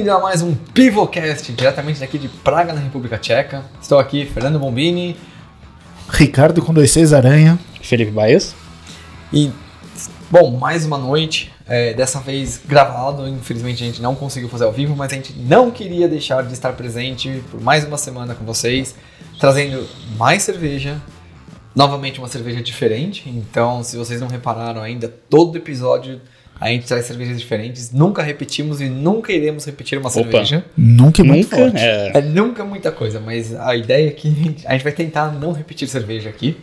Bem-vindo a mais um Pivocast, diretamente daqui de Praga, na República Tcheca. Estou aqui, Fernando Bombini, Ricardo com dois seis aranha. Felipe Baez. e, bom, mais uma noite, é, dessa vez gravado. Infelizmente a gente não conseguiu fazer ao vivo, mas a gente não queria deixar de estar presente por mais uma semana com vocês, trazendo mais cerveja. Novamente uma cerveja diferente, então se vocês não repararam ainda, todo episódio a gente traz cervejas diferentes. Nunca repetimos e nunca iremos repetir uma cerveja. Nunca é muito Nunca. forte. É, É nunca muita coisa, mas a ideia é que a gente- vai tentar não repetir cerveja aqui.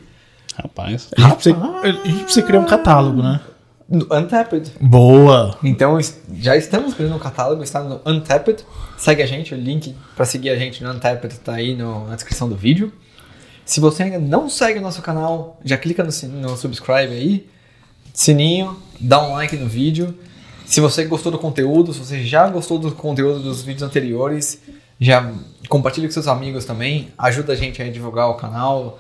rapaz. A gente, precisa, a gente precisa criar um catálogo, né? No Untapped. Boa! Então já estamos criando um catálogo, está no Untapped. Segue a gente, o link para seguir a gente no Untapped está aí no- na descrição do vídeo. Se você ainda não segue o nosso canal, já clica no, no subscribe aí, sininho, dá um like no vídeo. Se você gostou do conteúdo, se você já gostou do conteúdo dos vídeos anteriores, já compartilha com seus amigos também, ajuda a gente a divulgar o canal,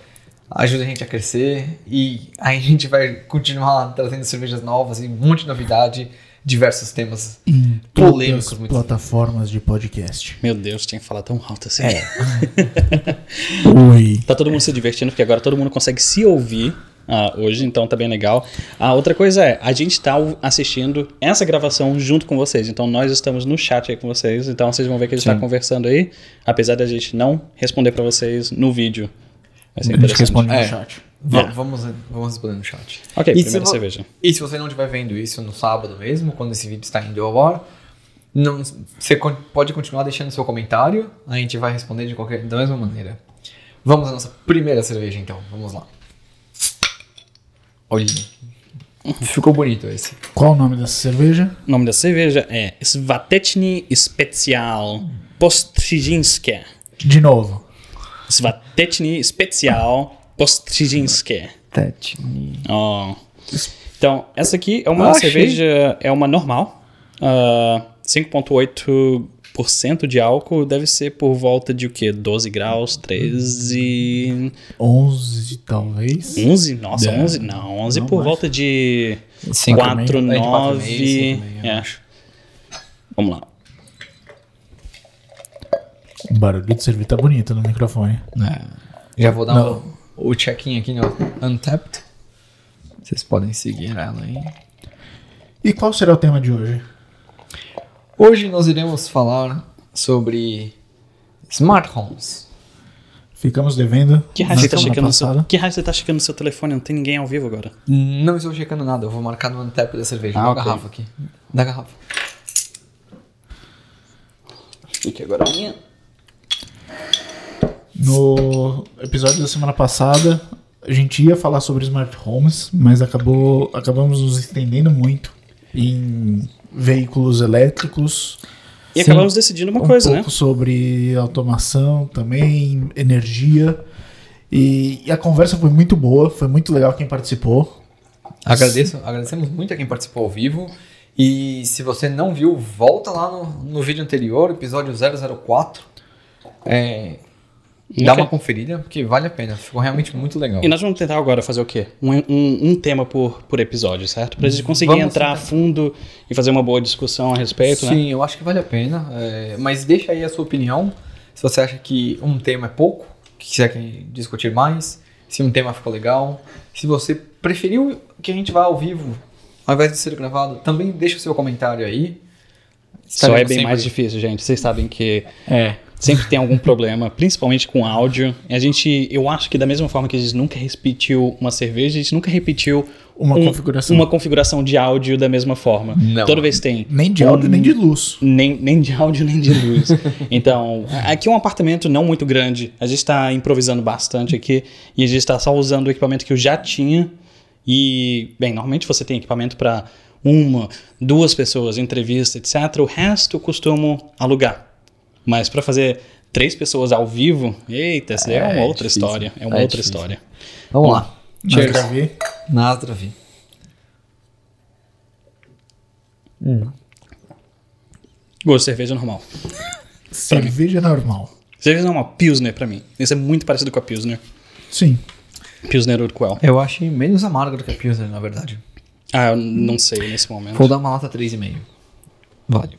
ajuda a gente a crescer e aí a gente vai continuar trazendo cervejas novas e um monte de novidade, diversos temas Em polêmicos. todas plataformas de podcast. Meu Deus, tinha que falar tão alto assim. É. Ui. Tá todo mundo se divertindo, porque agora todo mundo consegue se ouvir ah, hoje, então tá bem legal. A outra coisa é, a gente tá assistindo essa gravação junto com vocês, então nós estamos no chat aí com vocês, então vocês vão ver que a gente Sim. tá conversando aí, apesar da gente não responder pra vocês no vídeo. Vai ser A gente responde no É. chat. Va- É. Vamos, vamos responder no chat. Ok, E se primeira cerveja. E se você não estiver vendo isso no sábado mesmo, quando esse vídeo está indo ao ar, não, você con- pode continuar deixando seu comentário, a gente vai responder de qualquer da mesma maneira. Vamos à nossa primeira cerveja então, vamos lá. Olha, ficou bonito esse. Qual o nome dessa cerveja? O nome da cerveja é Svatechny Special Postrzyńskie. De novo. Svatechny Special Postrzyńskie. Tetni. Ó. Então, essa aqui é uma Ah, achei. cerveja, é uma normal. ah, 5,8% de álcool deve ser por volta de o quê? 12 graus, 13. 11, talvez. 11? Nossa, É. 11? Não, 11 Não, por volta de Cinco e 4, meio. É, de quatro e 9. meio, cinco e meio, eu é. acho. Vamos lá. O barulho de cerveja tá bonito no microfone. É. Já vou dar Não. o, o check-in aqui no Untapped. Vocês podem seguir ela aí. E qual será o tema de hoje? Hoje nós iremos falar sobre smart homes. Ficamos devendo. Que raio, você tá checando no seu, que raio você tá checando no seu telefone? Não tem ninguém ao vivo agora. Não estou checando nada, eu vou marcar no Antep da cerveja, Ah, da ok. garrafa aqui. Da garrafa. Aqui agora a minha. No episódio da semana passada, a gente ia falar sobre smart homes, mas acabou, acabamos nos estendendo muito em veículos elétricos. E Sim. acabamos decidindo uma um coisa, né? pouco sobre automação também, energia. E, e a conversa foi muito boa, foi muito legal quem participou. Agradeço, agradecemos muito a quem participou ao vivo. E se você não viu, volta lá no, no vídeo anterior, episódio 004. É, dá Ok. uma conferida, porque vale a pena. Ficou realmente muito legal. E nós vamos tentar agora fazer o quê? Um, um, um tema por, por episódio, certo? Pra gente conseguir Vamos entrar a tentar. fundo e fazer uma boa discussão a respeito, né? Sim, eu acho que vale a pena. é, mas deixa aí a sua opinião. Se você acha que um tema é pouco, que quiser que discutir mais, se um tema ficou legal. Se você preferiu que a gente vá ao vivo, ao invés de ser gravado, também deixa o seu comentário aí. Só é bem sempre- mais difícil, gente. Vocês sabem que É. sempre tem algum problema, principalmente com áudio. A gente, eu acho que da mesma forma que a gente nunca repetiu uma cerveja, a gente nunca repetiu Uma um- configuração. uma configuração de áudio da mesma forma. Não. Toda vez tem. Nem de um- áudio, nem de luz. Nem, nem de áudio, nem de luz. então, aqui é um apartamento não muito grande. A gente está improvisando bastante aqui e a gente está só usando o equipamento que eu já tinha. E, bem, normalmente você tem equipamento para uma, duas pessoas, entrevista, etc. O resto eu costumo alugar. Mas para fazer três pessoas ao vivo, eita, essa é, É, uma outra difícil. história. É uma É outra difícil. história. Vamos lá. Mas Davi, Nasdravi. Gosto de cerveja normal. cerveja normal. Cerveja normal, Pilsner pra mim. Isso é muito parecido com a Pilsner. Sim. Pilsner Urquell. Eu achei menos amargo do que a Pilsner, na verdade. Ah, eu não sei nesse momento. Vou dar uma nota 3,5. Vale.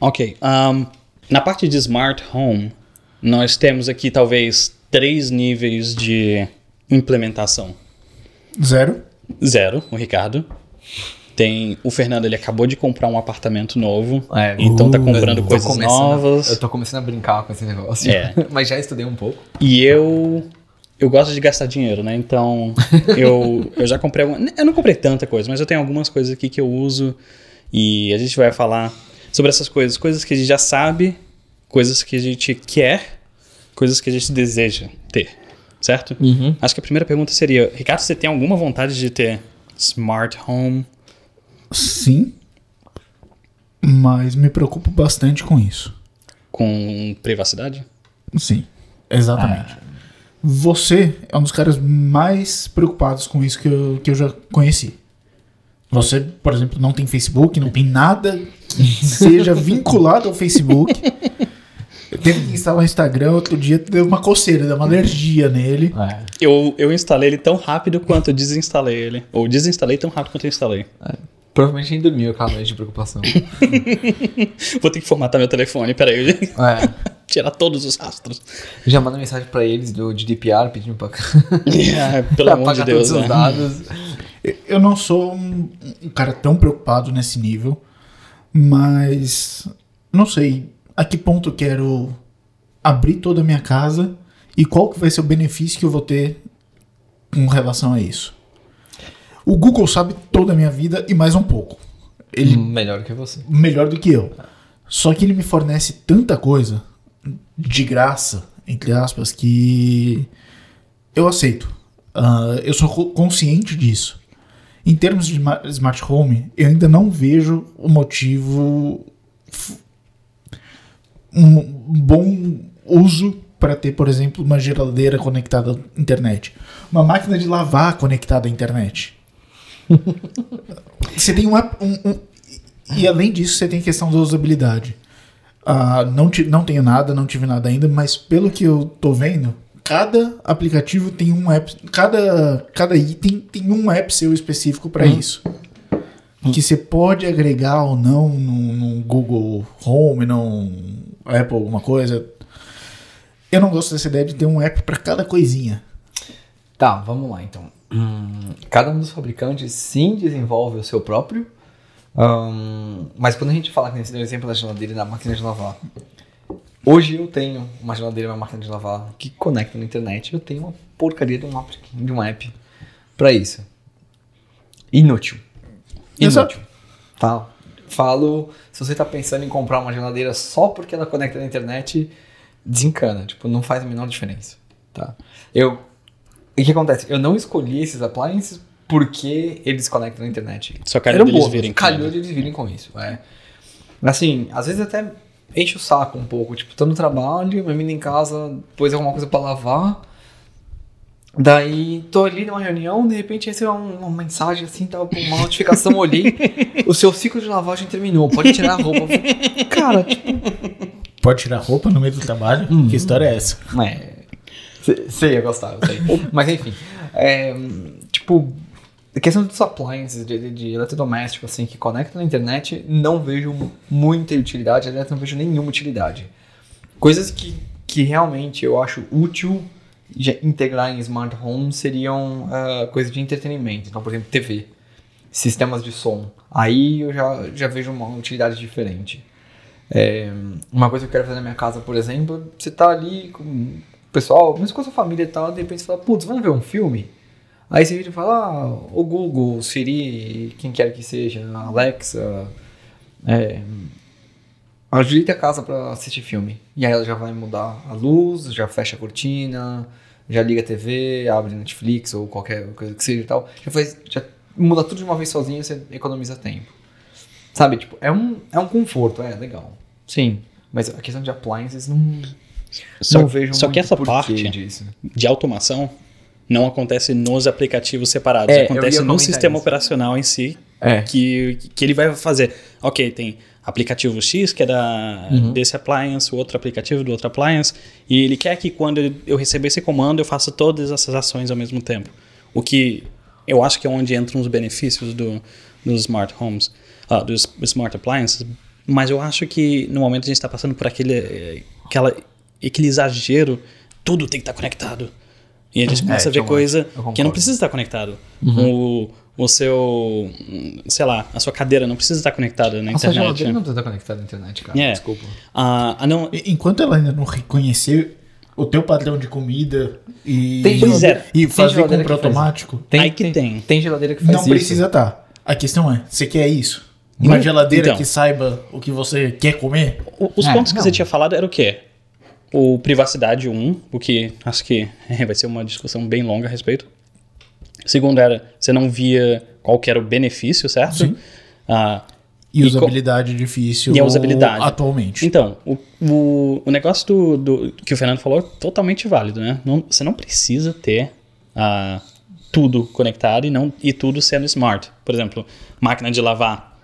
Ok. um, na parte de Smart Home, nós temos aqui talvez três níveis de implementação. Zero. Zero, o Ricardo. Tem o Fernando, ele acabou de comprar um apartamento novo. É, então tá uh, comprando Eu tô coisas novas. Eu tô começando a brincar com esse negócio. É. Mas já estudei um pouco. E eu. Eu gosto de gastar dinheiro, né? Então, eu, eu já comprei. alguma- Eu não comprei tanta coisa, mas eu tenho algumas coisas aqui que eu uso. E a gente vai falar sobre essas coisas. Coisas que a gente já sabe, coisas que a gente quer, coisas que a gente deseja ter. Certo? Uhum. Acho que a primeira pergunta seria: Ricardo, você tem alguma vontade de ter smart home? Sim. Mas me preocupo bastante com isso. Com privacidade? Sim, exatamente. Você é um dos caras mais preocupados com isso que eu, que eu já conheci. Você, por exemplo, não tem Facebook, não tem nada que seja vinculado ao Facebook. Eu teve que instalar o Instagram, outro dia deu uma coceira, deu uma alergia nele. É. Eu, eu instalei ele tão rápido quanto eu desinstalei ele. Ou desinstalei tão rápido quanto eu instalei. Provavelmente nem dormiu aquela noite de preocupação. Vou ter que formatar meu telefone, peraí. é. Tirar todos os rastros. Já manda mensagem pra eles do GDPR pedindo pra, Ah, Pelo pra amor de apagar Deus, todos né? os dados. Eu não sou um, um cara tão preocupado nesse nível, mas não sei a que ponto eu quero abrir toda a minha casa e qual que vai ser o benefício que eu vou ter com relação a isso. O Google sabe toda a minha vida e mais um pouco. Ele Melhor que você. melhor do que eu. Só que ele me fornece tanta coisa de graça, entre aspas, que eu aceito. Ah, eu sou co- consciente disso. Em termos de ma- smart home, eu ainda não vejo o motivo um bom uso para ter, por exemplo, uma geladeira conectada à internet, uma máquina de lavar conectada à internet. Você tem um, um- um- e além disso, você tem a questão da usabilidade. Ah, não, ti- não tenho nada, não tive nada ainda, mas pelo que eu tô vendo, cada aplicativo tem um app. Cada, cada item tem um app seu específico para isso. Que você pode agregar ou não no, no Google Home, no Apple, alguma coisa. Eu não gosto dessa ideia de ter um app para cada coisinha. Tá, vamos lá então. Hum, cada um dos fabricantes sim desenvolve o seu próprio. Hum, mas quando a gente fala que nesse exemplo da geladeira e da máquina de lavar. Hoje eu tenho uma geladeira e uma máquina de lavar que conectam na internet. Eu tenho uma porcaria de um app, de um app pra isso. Inútil. Inútil. Tá? Falo, se você tá pensando em comprar uma geladeira só porque ela conecta na internet, desencana. Tipo, não faz a menor diferença. Tá? Eu e o que acontece? Eu não escolhi esses appliances porque eles conectam na internet. Só calhou deles bônus, virem com Calhou ele. deles virem com isso. É. Assim, às vezes até enche o saco um pouco. Tipo, tô no trabalho, minha menina em casa, depois alguma coisa pra lavar. Daí, tô ali numa reunião, de repente recebo uma, uma mensagem assim, tá, uma notificação, olhei, o seu ciclo de lavagem terminou, pode tirar a roupa. Cara, tipo, Pode tirar roupa no meio do trabalho? Que história é essa? É. Sei, sei, eu gostava, sei. Mas enfim. é, tipo, a questão dos appliances, de, de, de eletrodoméstico, assim, que conectam na internet, não vejo muita utilidade, aliás, não vejo nenhuma utilidade. Coisas que, que realmente eu acho útil integrar em smart home seriam ah, coisas de entretenimento. Então, por exemplo, TV, sistemas de som. Aí eu já, já vejo uma utilidade diferente. É, uma coisa que eu quero fazer na minha casa, por exemplo, você tá ali com o pessoal, mesmo com a sua família e tal, de repente você fala, putz, vamos ver um filme? Aí você vira e fala, ah, o Google, Siri, quem quer que seja, Alexa, é, ajude a casa pra assistir filme. E aí ela já vai mudar a luz, já fecha a cortina, já liga a TV, abre Netflix ou qualquer coisa que seja e tal. Já, faz, já muda tudo de uma vez sozinho e você economiza tempo. Sabe, tipo, é um, é um conforto, é legal. Sim. Mas a questão de appliances não, Só, não vejo só que essa parte disso. de automação não acontece nos aplicativos separados, É, acontece no sistema isso. operacional em si, É. que, que ele vai fazer. Ok, tem aplicativo X, que é da, Uhum. desse appliance, o outro aplicativo do outro appliance, e ele quer que quando eu receber esse comando eu faça todas essas ações ao mesmo tempo. O que eu acho que é onde entram os benefícios do, dos smart homes, ah, dos smart appliances, Mas eu acho que no momento a gente está passando por aquele, eh, aquela, aquele exagero, tudo tem que estar conectado. E a gente começa a ver coisa que não precisa estar conectado. O, o seu, sei lá, a sua cadeira não precisa estar conectada na A sua internet. geladeira não precisa estar conectada à internet, cara. É. Desculpa. Ah, não, E- Enquanto ela ainda não reconhecer o teu padrão de comida e, Tem é. e Tem fazer geladeira compra faz automático, Aí que tem. Tem geladeira que faz não isso. precisa estar. A questão é, você quer isso? Uma geladeira então. que saiba o que você quer comer? Os É, pontos que não. você tinha falado era o quê? O privacidade, um, o que acho que vai ser uma discussão bem longa a respeito. Segundo era, você não via qual que era o benefício, certo? Sim. Ah, E, E usabilidade difícil E a usabilidade. atualmente. então, o, o, o negócio do, do- que o Fernando falou é totalmente válido, né? Não- você não precisa ter ah, tudo conectado e, não, e tudo sendo smart. Por exemplo, máquina de lavar.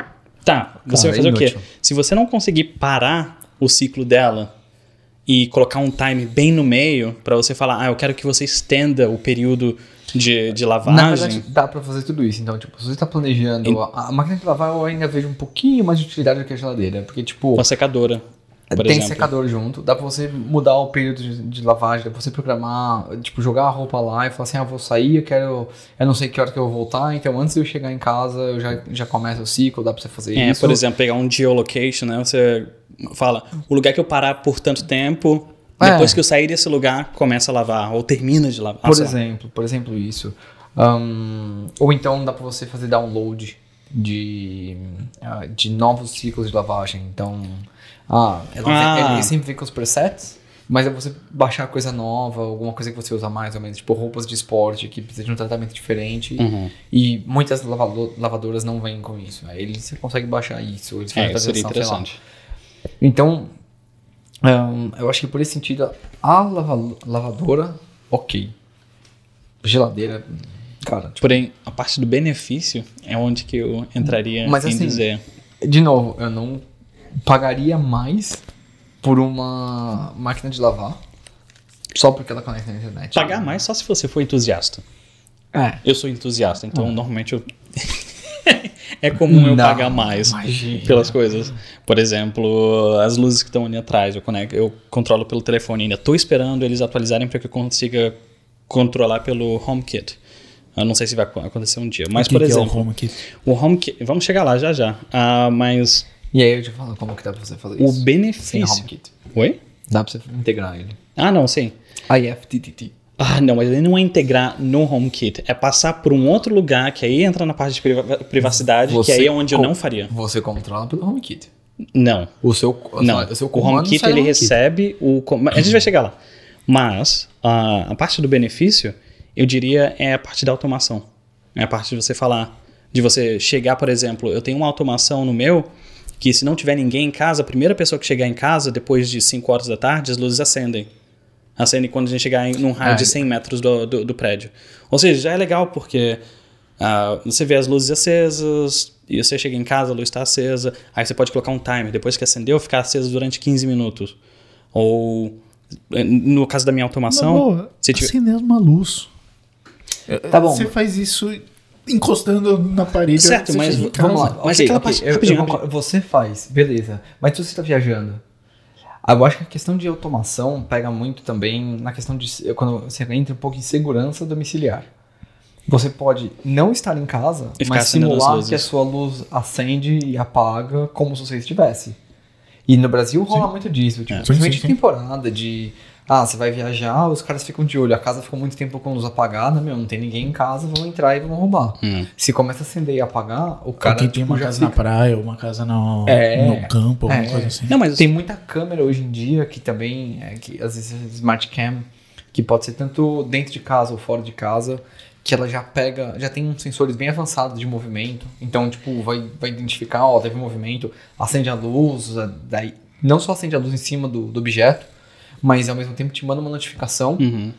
Tá, você Cara, vai fazer o inútil. quê? Se você não conseguir parar o ciclo dela e colocar um time bem no meio para você falar, ah, eu quero que você estenda o período de, de Na lavagem. verdade, dá pra fazer tudo isso. Então, tipo, se você tá planejando... A, a máquina de lavar, eu ainda vejo um pouquinho mais de utilidade do que a geladeira. Porque, tipo... com a secadora, por tem exemplo. secador junto, dá pra você mudar o período de, de lavagem, dá pra você programar, tipo, jogar a roupa lá e falar assim, ah, eu vou sair, eu quero, eu não sei que hora que eu vou voltar, então antes de eu chegar em casa, eu já, já começa o ciclo, dá pra você fazer É, isso. por exemplo, pegar um geolocation, né? Você fala, o lugar que eu parar por tanto tempo, É. depois que eu sair desse lugar, começa a lavar, ou termina de lavar. Por Ah, lá. exemplo, por exemplo isso. Ahn, ou então dá pra você fazer download de, ah, de novos ciclos de lavagem. Então, ah, ela Ah. vem- ele sempre vem com os presets, mas é você baixar coisa nova, alguma coisa que você usa mais ou menos, tipo roupas de esporte que precisa de um tratamento diferente. Uhum. E muitas lavado- lavadoras não vêm com isso. Aí ele- você consegue baixar isso, eles fazem É, seria interessante. Então, ahn, eu acho que por esse sentido, a lava- lavadora, ok. Geladeira, cara, tipo, Porém, a parte do benefício é onde que eu entraria Mas em assim, dizer. de novo, eu não pagaria mais por uma máquina de lavar só porque ela conecta na internet. Pagar mais só se você for entusiasta. É. Eu sou entusiasta, então normalmente eu. é comum eu Não, pagar mais imagina. pelas coisas. Por exemplo, as luzes que estão ali atrás, eu, conecto, eu controlo pelo telefone. Ainda estou esperando eles atualizarem para que eu consiga controlar pelo HomeKit. Eu não sei se vai ac- acontecer um dia. Mas, que por que é o exemplo, HomeKit? o HomeKit. Vamos chegar lá já já. Ah, mas E aí eu te falo como que dá pra você fazer o isso. Sem benefício. HomeKit. Oi? Dá pra você integrar ele. Ah, não, sim. IFTTT. Ah, não, mas ele não é integrar no HomeKit. É passar por um outro lugar, que aí entra na parte de priva- privacidade, que aí é onde eu não faria. Você controla pelo HomeKit. Não. O seu, Não, o seu o HomeKit ele HomeKit. recebe o. A gente vai chegar lá. Mas a, a parte do benefício, eu diria, é a parte da automação. É a parte de você falar, de você chegar, por exemplo, eu tenho uma automação no meu que se não tiver ninguém em casa, a primeira pessoa que chegar em casa, depois de 5 horas da tarde, as luzes acendem. Acendem quando a gente chegar em num raio Ah, de 100 metros do, do, do prédio. Ou seja, já é legal porque ah, você vê as luzes acesas, e você chega em casa, a luz está acesa, aí você pode colocar um timer, depois que acendeu, ficar acesa durante 15 minutos. Ou, no caso da minha automação, boa, se tiver- acender uma luz. Tá bom. Você faz isso encostando na parede. Certo, você mas vamos lá. Mas ok, aquela ok, parte- eu- eu rapidinho. Você faz, beleza. Mas se você tá viajando. Eu acho que a questão de automação pega muito também na questão de quando você entra um pouco em segurança domiciliar. Você pode não estar em casa, E mas simular que a sua luz acende e apaga como se você estivesse. E no Brasil rola muito disso, tipo, É. Sim, principalmente sim, sim. temporada de ah, você vai viajar, os caras ficam de olho, a casa ficou muito tempo com luz apagada, meu, não tem ninguém em casa, vão entrar e vão roubar. Hum. Se começa a acender e apagar, o cara quem tem tipo, uma já casa na fica. praia, ou uma casa no, É. no campo, alguma É. coisa assim. Não, mas Tem muita câmera hoje em dia que também, é, que às vezes é smart cam, que pode ser tanto dentro de casa ou fora de casa, que ela já pega, já tem uns sensores bem avançados de movimento. Então, tipo, vai, vai identificar, ó, teve movimento, acende a luz, daí não só acende a luz em cima do, do objeto, mas ao mesmo tempo te manda uma notificação Uhum.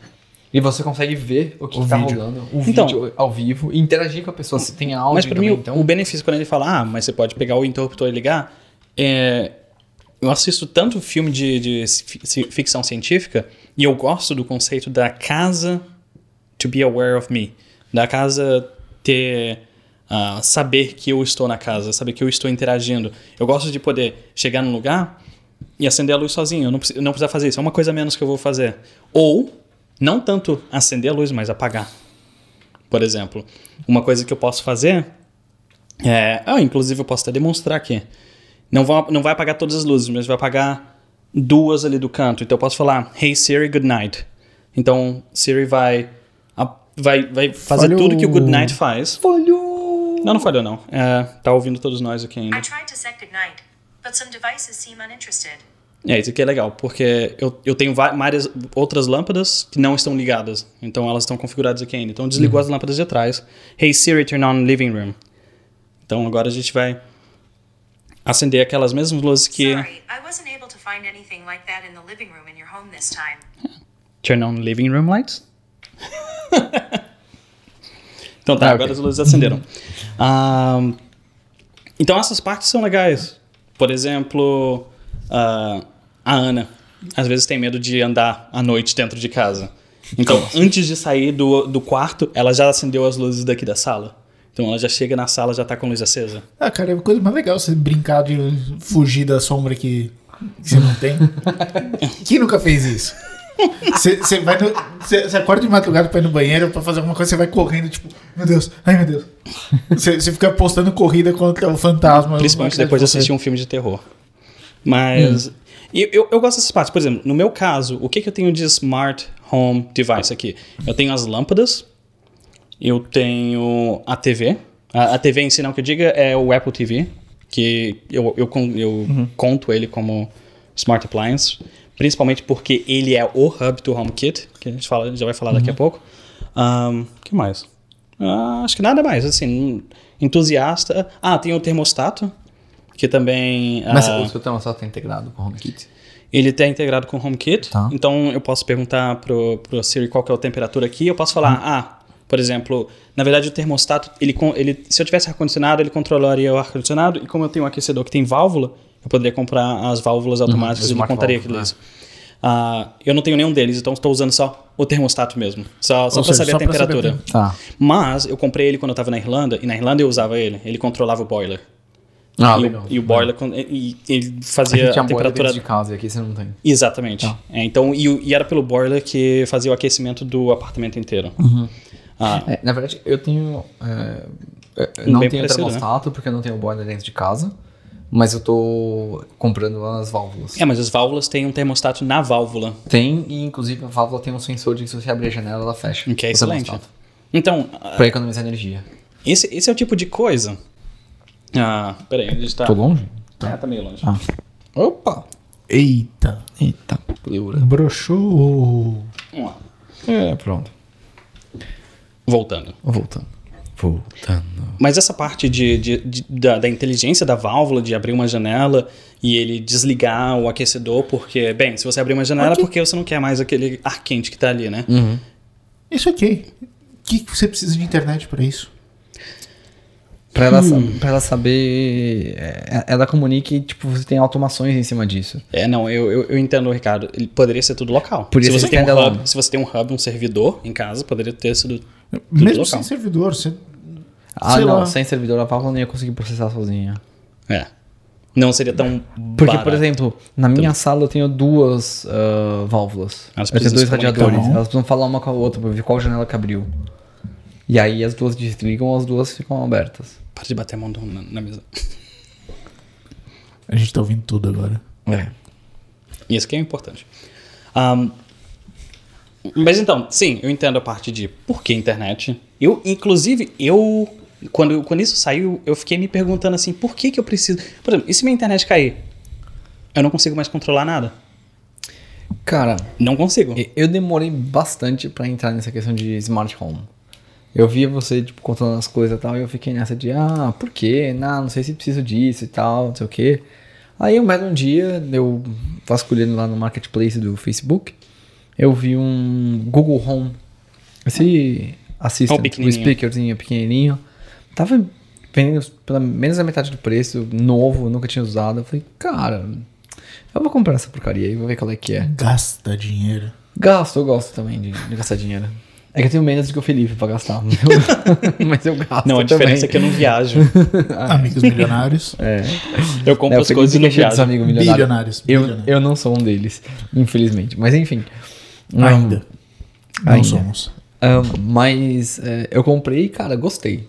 e você consegue ver o que, O que tá vídeo. rolando, o Então- vídeo ao vivo, e interagir com a pessoa, se tem áudio Mas para mim, então... o benefício quando ele fala, ah, mas você pode pegar o interruptor e ligar, é, eu assisto tanto filme de, de fi- ficção científica e eu gosto do conceito da casa to be aware of me. Da casa ter ah, saber que eu estou na casa, saber que eu estou interagindo. Eu gosto de poder chegar num lugar e acender a luz sozinho. Eu não, preciso, não precisar fazer isso. É uma coisa a menos que eu vou fazer. Ou, não tanto acender a luz, mas apagar. Por exemplo, uma coisa que eu posso fazer é. Ah, inclusive eu posso até demonstrar aqui. Não, vou, não vai apagar todas as luzes, mas vai apagar duas ali do canto. Então eu posso falar, Hey Siri, good night. Então Siri vai, a- vai, vai fazer Falhou. tudo que o good night faz. Falhou! Não, não falhou não. É, tá ouvindo todos nós aqui ainda. I tried to set goodnight, but some devices seem uninterested. É, isso aqui é legal, porque eu, eu tenho várias outras lâmpadas que não estão ligadas. Então elas estão configuradas aqui ainda. Então desligou as lâmpadas de trás. Hey Siri, turn on living room. Então agora a gente vai acender aquelas mesmas luzes que Sorry, I wasn't able to find anything like that in the living room in your home this time. turn on living room lights. então tá, Ah, agora ok. as luzes acenderam. Ahn, então essas partes são legais. Por exemplo, ah, a Ana às vezes tem medo de andar à noite dentro de casa. Então, antes de sair do, do quarto, ela já acendeu as luzes daqui da sala. Então ela já chega na sala já tá com a luz acesa. Ah, cara, é uma coisa mais legal você brincar de fugir da sombra que, que você não tem. Quem nunca fez isso? Você, vai você, acorda de madrugada pra ir no banheiro pra fazer alguma coisa, você vai correndo, tipo, meu Deus, ai meu Deus. Você, fica postando corrida contra o fantasma. Principalmente depois de assistir um filme de terror. Mas. Hum. e Eu, eu gosto dessas partes. Por exemplo, no meu caso, o que, que eu tenho de smart home device aqui? Eu tenho as lâmpadas, eu tenho a TV. A, a TV em si, não que eu diga, é o Apple TV, que eu, eu, eu Uhum. conto ele como smart appliance. Principalmente porque ele é o hub do HomeKit, que a gente fala, já vai falar Uhum. daqui a pouco. O que mais? Ah, acho que nada mais, assim, entusiasta. Ah, tem o termostato, que também... Mas ah, o seu termostato tá integrado com o HomeKit? ele está integrado com o HomeKit, Tá. então eu posso perguntar pro, pro Siri qual que é a temperatura aqui, eu posso falar, Hum. ah, por exemplo, na verdade o termostato, ele, ele, se eu tivesse ar-condicionado, ele controlaria o ar-condicionado, e como eu tenho um aquecedor que tem válvula, eu poderia comprar as válvulas automáticas e ele Uhum. smart contaria valve, aquilo isso. Ah, eu não tenho nenhum deles, então estou usando só o termostato mesmo, só, só para saber só a pra saber a temperatura. Tá. Mas eu comprei ele quando eu estava na Irlanda, e na Irlanda eu usava ele, ele controlava o boiler. Ah, e, legal. o, e o boiler, con- e, e ele fazia a boiler temperatura de casa e aqui você não tem. Exatamente. É, então, e, e era pelo boiler que fazia o aquecimento do apartamento inteiro. Ah, É, na verdade, eu tenho. é, é, não tenho parecido, termostato porque eu não tenho boiler dentro de casa. Mas eu tô comprando as válvulas. é, mas as válvulas têm um termostato na válvula, Tem, e inclusive a válvula tem um sensor de que se você abrir a janela, ela fecha. que é excelente. termostato, Então, ah, Pra economizar energia. esse, esse é o tipo de coisa. Ah, peraí, a gente tá. Tô longe? É, tá meio longe. Ah. Opa! Eita, Eita, pleura. broxou. Vamos lá. É, pronto. Voltando. Voltando. Voltando. Mas essa parte de, de- de- da, da inteligência da válvula, de abrir uma janela e ele desligar o aquecedor, porque, bem, se você abrir uma janela é porque você não quer mais aquele ar quente que tá ali, né? Isso ok. O que, você precisa de internet pra isso? Pra ela, sa- pra ela saber. é, ela comunique, tipo, você tem automações em cima disso. É, não, eu, eu, eu entendo, Ricardo. Ele poderia ser tudo local. Poderia se, ser você tem um hub, se você tem um hub, um servidor em casa, poderia ter sido tudo Mesmo local. sem servidor, você. Ah, Sei não, lá. sem servidor a válvula não ia conseguir processar sozinha. É. Não seria tão Porque, barato. por exemplo, na minha sala eu tenho duas ah, válvulas. Elas eu tenho precisam dois radiadores. Elas precisam falar uma com a outra pra ver qual janela que abriu. E aí as duas desligam, as duas ficam abertas. Para de bater a mão do- na, na mesa. A gente tá ouvindo tudo agora. É. Isso que é importante. Ahn, mas então, sim, eu entendo a parte de por que internet. Eu, inclusive, eu. Quando, quando isso saiu, eu fiquei me perguntando assim, por que, que eu preciso. Por exemplo, e se minha internet cair? Eu não consigo mais controlar nada. Cara, Não consigo. eu demorei bastante pra entrar nessa questão de smart home. Eu via você, tipo, contando as coisas e tal, e eu fiquei nessa de, ah, por quê? Não, não sei se preciso disso e tal, não sei o quê. Aí, um belo dia, eu vasculhando lá no marketplace do Facebook, eu vi um Google Home. Esse assistant, Oh, o pequenininho. speakerzinho pequenininho. Tava vendendo pela menos da metade do preço, novo, nunca tinha usado. Eu falei, cara, eu vou comprar essa porcaria aí, vou ver qual é que é. Gasta dinheiro. Gasto, eu gosto também de, de gastar dinheiro. É que eu tenho menos do que o Felipe pra gastar. Mas eu gasto. Não, a diferença é que eu não viajo. Amigos milionários. É. Eu compro É, as coisas e não é viajo. amigos milionários. Bilionários. Eu, bilionários. eu não sou um deles, infelizmente. Mas enfim. Ainda. Não ainda. somos. Ah, mas é, eu comprei e, cara, gostei.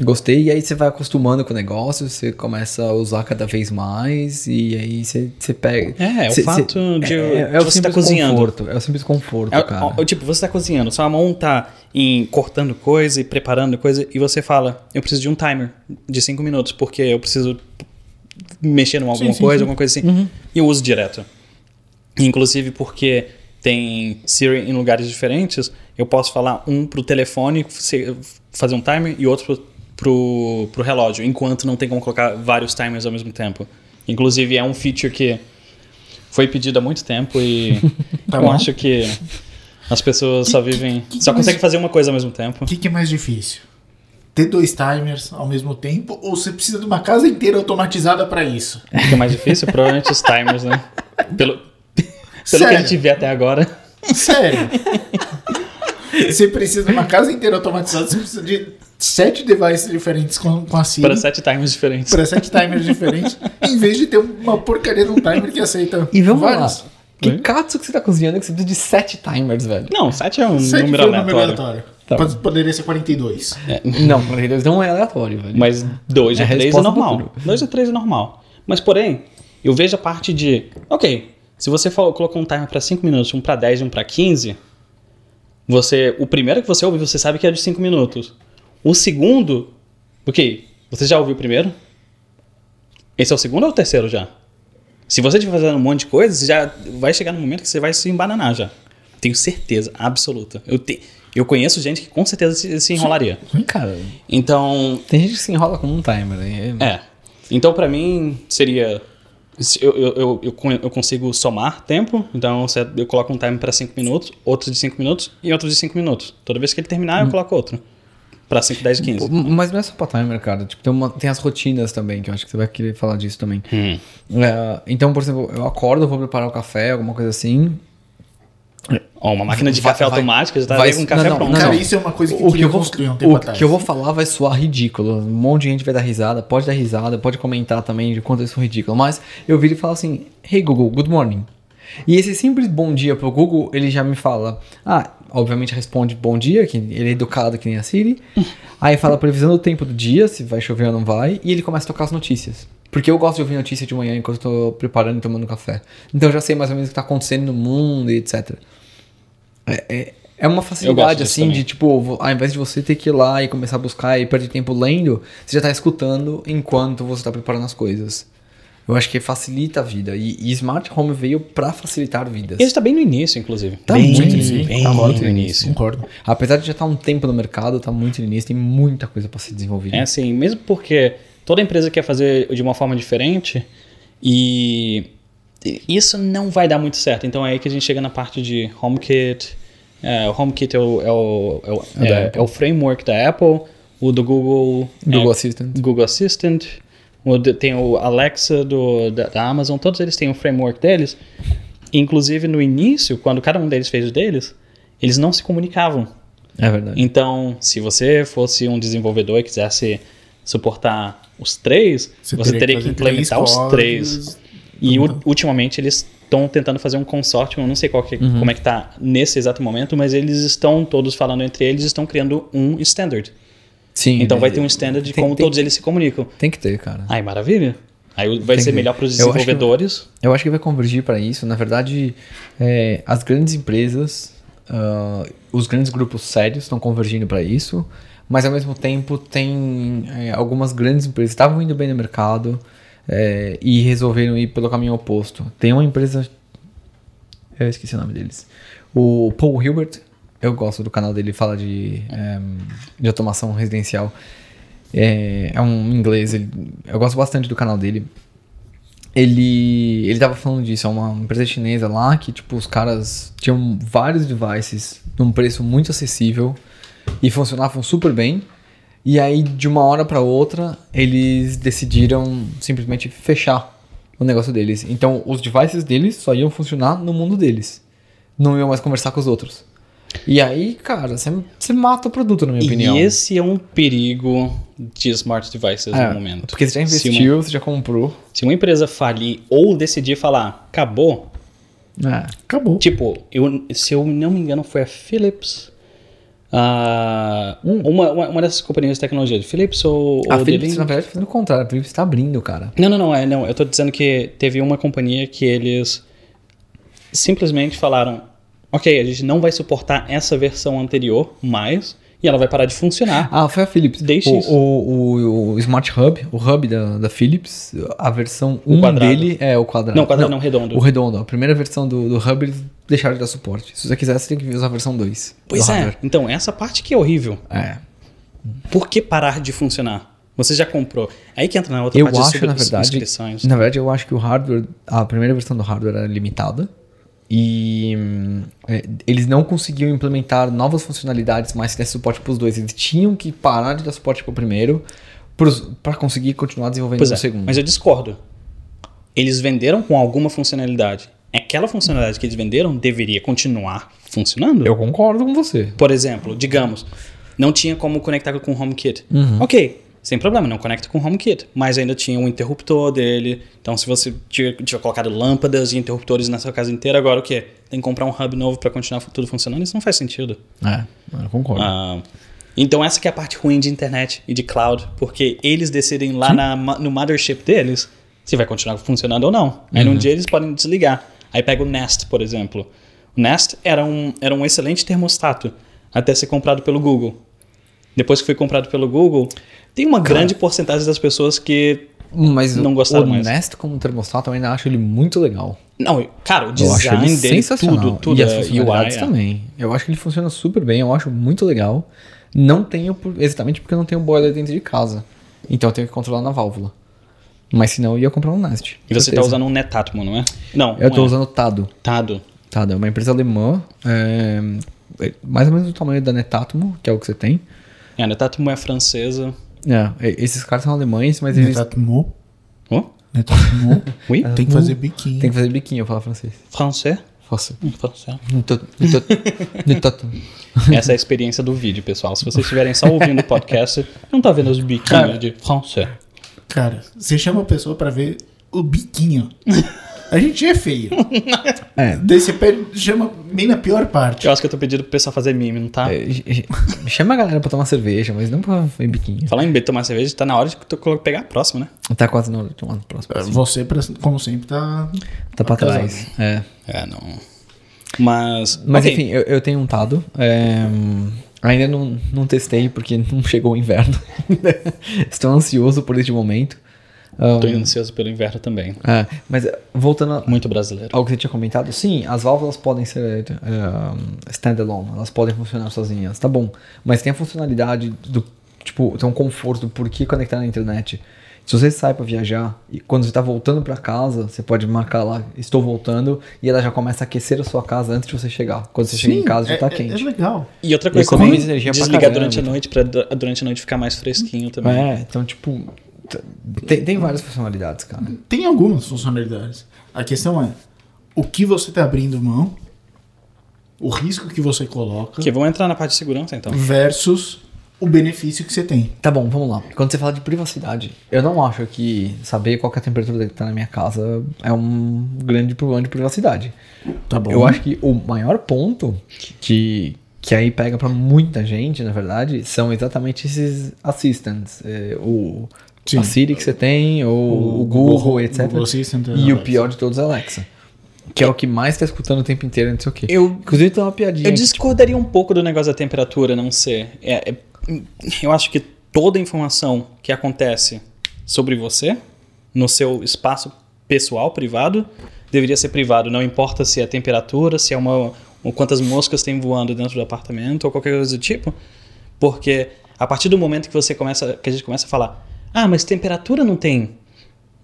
Gostei, e aí você vai acostumando com o negócio, você começa a usar cada vez mais, e aí você, você pega. É, é o Você- fato você- de- é, é o você tá cozinhando. Conforto, é o simples conforto, É, cara. ó, tipo, você tá cozinhando, sua mão tá em cortando coisa e preparando coisa, e você fala, eu preciso de um timer de 5 minutos, porque eu preciso mexer em alguma Sim, coisa, sim. alguma coisa assim. E eu uso direto. Inclusive porque tem Siri em lugares diferentes, eu posso falar um pro telefone, fazer um timer, e outro pro, pro, pro relógio, enquanto não tem como colocar vários timers ao mesmo tempo. Inclusive é um feature que foi pedido há muito tempo e Tá eu bom. acho que as pessoas só vivem. que- só que conseguem mais- fazer uma coisa ao mesmo tempo. O que, que é mais difícil? Ter dois timers ao mesmo tempo ou você precisa de uma casa inteira automatizada pra isso? O que é mais difícil? Provavelmente os timers, né? Pelo, pelo que a gente vê até agora. Sério? você precisa de uma casa inteira automatizada, você precisa de sete devices diferentes com, com a Siri. Para sete timers diferentes. para sete timers diferentes, em vez de ter uma porcaria de um timer que aceita E vamos vários. lá. Que katsu que você tá cozinhando que você precisa de sete timers, velho? Não, sete é um Sete número um número aleatório. aleatório. Tá. Pode- Poderia ser 42. Não, pra eles não é aleatório, velho. Mas dois É ou a três é resposta pra normal. tudo. Dois ou três é normal. Mas porém, eu vejo a parte de. Ok, se você colocou um timer para 5 minutos, um para 10 e um para 15, você. O primeiro que você ouve, você sabe que é de 5 minutos. O segundo. Ok, você já ouviu o primeiro? Esse é o segundo ou o terceiro já? Se você estiver fazendo um monte de coisa, você já vai chegar no momento que você vai se embananar já. Tenho certeza absoluta. Eu, te, eu conheço gente que com certeza se, se enrolaria. Cara, Então, tem gente que se enrola com um timer. né? é. Então, pra mim, seria. Eu, eu, eu, eu, con- eu consigo somar tempo, então eu coloco um timer para 5 minutos, outro de 5 minutos e outro de 5 minutos. Toda vez que ele terminar, eu coloco outro. Pra 5, 10 e 15. Pô, Mas não é só pra timer, cara. Tipo, tem, uma- tem as rotinas também, que eu acho que você vai querer falar disso também. Hum. É, então, por exemplo, eu acordo, vou preparar o café, alguma coisa assim. Ó, uma máquina de Vai- café vai- automática já tá vai- com café não, pronto. não, Cara, isso é uma coisa que O eu que eu, vou, um tempo o atrás. que eu vou falar vai soar ridículo. Um monte de gente vai dar risada, pode dar risada, pode comentar também de quanto isso é ridículo. Mas eu viro e falo assim: Hey Google, good morning. E esse simples bom dia pro Google, ele já me fala. Ah, obviamente responde bom dia, que ele é educado que nem a Siri. Aí fala a previsão do tempo do dia, se vai chover ou não vai. E ele começa a tocar as notícias. Porque eu gosto de ouvir notícia de manhã enquanto eu tô preparando e tomando café. Então eu já sei mais ou menos o que tá acontecendo no mundo e etc. É, é, é uma facilidade, assim, também. de tipo, ao invés de você ter que ir lá e começar a buscar e perder tempo lendo, você já tá escutando enquanto você tá preparando as coisas. Eu acho que facilita a vida. E, e Smart Home veio pra facilitar vidas. E ele tá bem no início, inclusive. Tá bem, muito no bem, início, bem tá muito no início. Concordo. Apesar de já estar um tempo no mercado, tá muito no início, tem muita coisa pra ser desenvolvida. É assim, mesmo porque toda empresa quer fazer de uma forma diferente e isso não vai dar muito certo. Então é aí que a gente chega na parte de HomeKit. É, o HomeKit é o, é, o, é, o, É é- o framework da Apple, o do Google, Google é, Assistant. Google Assistant, o tem o Alexa do, da, da Amazon, todos eles têm o framework deles. Inclusive no início, quando cada um deles fez o deles, eles não se comunicavam. É verdade. Então, se você fosse um desenvolvedor e quisesse suportar os três, você, teria que, fazer implementar três os três. E u- ultimamente eles estão tentando fazer um consórcio, eu não sei qual que- Uhum. como é que tá nesse exato momento, mas eles estão todos falando entre eles, estão criando um standard. Sim. Então né? vai ter um standard de Tem- como tem- todos eles se comunicam. Tem que ter, cara. Ai, maravilha. Aí vai Tem ser que- melhor para os eu acho que- desenvolvedores. Eu acho que vai convergir para isso. Na verdade, é, as grandes empresas, ah, os grandes grupos sérios estão convergindo para isso, mas ao mesmo tempo tem é, algumas grandes empresas que estavam indo bem no mercado é, e resolveram ir pelo caminho oposto. Tem uma empresa, eu esqueci o nome deles, o Paul Hilbert. Eu gosto do canal dele, fala de, é, de automação residencial. É, é um inglês, ele- eu gosto bastante do canal dele ele ele tava falando disso, é uma empresa chinesa lá que tipo os caras tinham vários devices num preço muito acessível e funcionavam super bem. E aí de uma hora para outra eles decidiram simplesmente fechar o negócio deles. Então os devices deles só iam funcionar no mundo deles. Não iam mais conversar com os outros. E aí, cara, você, mata o produto, na minha E opinião. esse é um perigo de smart devices É, no momento. Porque você já Se uma- investiu, você já comprou. Se uma empresa falir ou decidir falar, acabou, É. Acabou. tipo, eu, se eu não me engano, foi a Philips. Ah, uma, uma, uma dessas companhias de tecnologia, Philips ou, A ou Philips, na verdade, fazendo o contrário. A Philips tá abrindo, cara. Não, não, não, é, não. Eu tô dizendo que teve uma companhia que eles simplesmente falaram: ok, a gente não vai suportar essa versão anterior mais e ela vai parar de funcionar. Ah, foi a Philips. DX. O, o, o, o Smart Hub, o Hub da, da Philips, a versão O 1 quadrado. dele é o quadrado. Não, quadrado não, redondo. O redondo. A primeira versão do, do Hub eles deixaram de dar suporte. Se você quiser, você tem que usar a versão 2. Pois é, hardware. então essa parte que é horrível. É. Por que parar de funcionar? Você já comprou. Aí que entra na outra Eu parte acho, sub- na verdade, subscrições. na verdade, eu acho que o hardware, a primeira versão do hardware era limitada e é, eles não conseguiam implementar novas funcionalidades mais que desse suporte para os dois. Eles tinham que parar de dar suporte para o primeiro para conseguir continuar desenvolvendo Pois o é, segundo. mas eu discordo. Eles venderam com alguma funcionalidade. Aquela funcionalidade que eles venderam deveria continuar funcionando. Eu concordo com você. Por exemplo, digamos, não tinha como conectar com o HomeKit. Uhum. Ok, sem problema, não conecta com o HomeKit. Mas ainda tinha um interruptor dele. Então, se você tiver, tiver colocado lâmpadas e interruptores na sua casa inteira, agora o quê? Tem que comprar um hub novo para continuar tudo funcionando? Isso não faz sentido. É, eu concordo. Ah, então, essa que é a parte ruim de internet e de cloud. Porque eles decidem lá na no mothership deles se vai continuar funcionando ou não. Aí, num dia, eles podem desligar. Aí pega o Nest, por exemplo. O Nest era um, era um excelente termostato até ser comprado pelo Google. Depois que foi comprado pelo Google, tem uma grande porcentagem das pessoas que. Mas não o, gostaram o mais. Nest como termostato eu ainda acho ele muito legal. Não, cara, o design ele dele, sensacional. tudo, tudo. e as é funcionalidades UI, é. também. Eu acho que ele funciona super bem, eu acho muito legal. Não tenho, exatamente porque eu não tenho boiler dentro de casa. Então eu tenho que controlar na válvula. Mas senão eu ia comprar um Nest. E você certeza. tá usando um Netatmo, não é? Não. Eu não tô é. usando Tado. Tado. Tado é uma empresa alemã. é, é mais ou menos do tamanho da Netatmo, que é o que você tem. É, a Netatmo é francesa. É, esses caras são alemães, mas eles Netatmo. Oh? Netatmo. Oui? Tem que fazer biquinho. têm que fazer biquinho, eu falo francês. Français? Faça. Hum, Français. Netatmo. Essa é a experiência do vídeo, pessoal. Se vocês estiverem só ouvindo o podcast, não tá vendo os biquinhos Cara. de français. Cara, você chama a pessoa pra ver o biquinho. A gente é feio. É. Daí você pede, chama bem na pior parte. Eu acho que eu tô pedindo pro pessoal fazer mime, não tá? É, Chama a galera pra tomar cerveja, mas não pra ir biquinho. Falar em B tomar cerveja, tá na hora de pegar a próxima, né? Tá quase na hora de tomar no próximo. Você, pra- como sempre, tá. Tá pra casado. trás. É. É, não. Mas. Mas ok. enfim, eu, eu tenho um Tado. é, ainda não, não testei porque não chegou o inverno. Estou ansioso por este momento. Ah, Tô ansioso pelo inverno também. é, mas eh, voltando a- Muito brasileiro. ao que você tinha comentado, sim, as válvulas podem ser é, standalone, elas podem funcionar sozinhas, tá bom. Mas tem a funcionalidade do, tipo, tem um conforto do porquê conectar na internet. Se você sai para viajar e quando você tá voltando para casa, você pode marcar lá, estou voltando, e ela já começa a aquecer a sua casa antes de você chegar. Quando você chega em casa já é, tá é- quente. É legal. E outra coisa economiza também, energia desligar caramba, durante a noite du- durante a noite ficar mais fresquinho também. É, então, tipo, tem, tem várias funcionalidades, cara. Tem algumas funcionalidades. A questão é o que você tá abrindo mão, o risco que você coloca, Ok, vamos entrar na parte de segurança então. versus o benefício que você tem. Tá bom, vamos lá. Quando você fala de privacidade, eu não acho que saber qual que é a temperatura que tá na minha casa é um grande problema de privacidade. Tá bom? Eu acho que o maior ponto que, que aí pega pra muita gente, na verdade, são exatamente esses assistants. é, o, Sim. a Siri que você tem, ou o, O Google, Google- etc. Google Assistant, e o pior de todos, a Alexa. Que é o que mais tá escutando o tempo inteiro, não sei o quê. Eu- Inclusive tem uma piadinha. Eu que, discordaria um pouco do negócio da temperatura não ser. É, é- eu acho que toda informação que acontece sobre você, no seu espaço pessoal, privado, deveria ser privado. Não importa se é a temperatura, se é uma. ou quantas moscas tem voando dentro do apartamento ou qualquer coisa do tipo. Porque a partir do momento que você começa. que a gente começa a falar, ah, mas temperatura não tem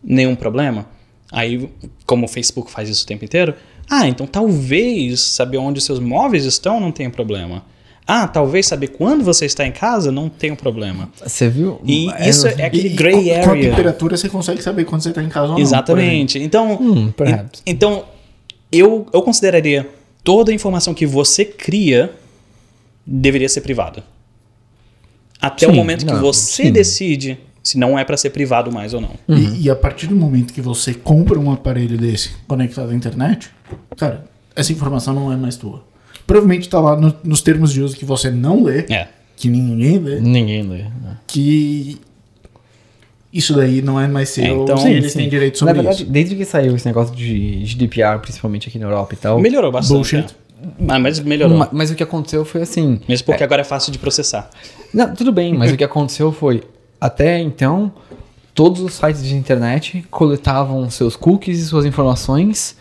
nenhum problema. Aí, como o Facebook faz isso o tempo inteiro, ah, então talvez saber onde os seus móveis estão não tenha problema. Ah, talvez saber quando você está em casa não tenha um problema. Você viu? E É, isso é aquele E gray com, com a area. temperatura você consegue saber quando você tá em casa ou não. por Exatamente. Então, Hum, perhaps. e- então eu, eu consideraria toda a informação que você cria deveria ser privada. Até o Sim, momento que não, você sim. decide se não é para ser privado mais ou não. E, e a partir do momento que você compra um aparelho desse conectado à internet, cara, essa informação não é mais tua. Provavelmente tá lá no- nos termos de uso que você não lê, É. que ninguém lê, Ninguém lê. né? que isso daí não é mais seu, É, então- Sim, eles têm direito sobre Na verdade, isso. desde que saiu esse negócio de GDPR, principalmente aqui na Europa e tal. Melhorou bastante. Bullshit. né? Ah, mas melhorou. ma- Mas o que aconteceu foi assim. Mesmo porque agora é fácil de processar. Não, tudo bem, mas o que aconteceu foi. Até então, todos os sites de internet coletavam seus cookies e suas informações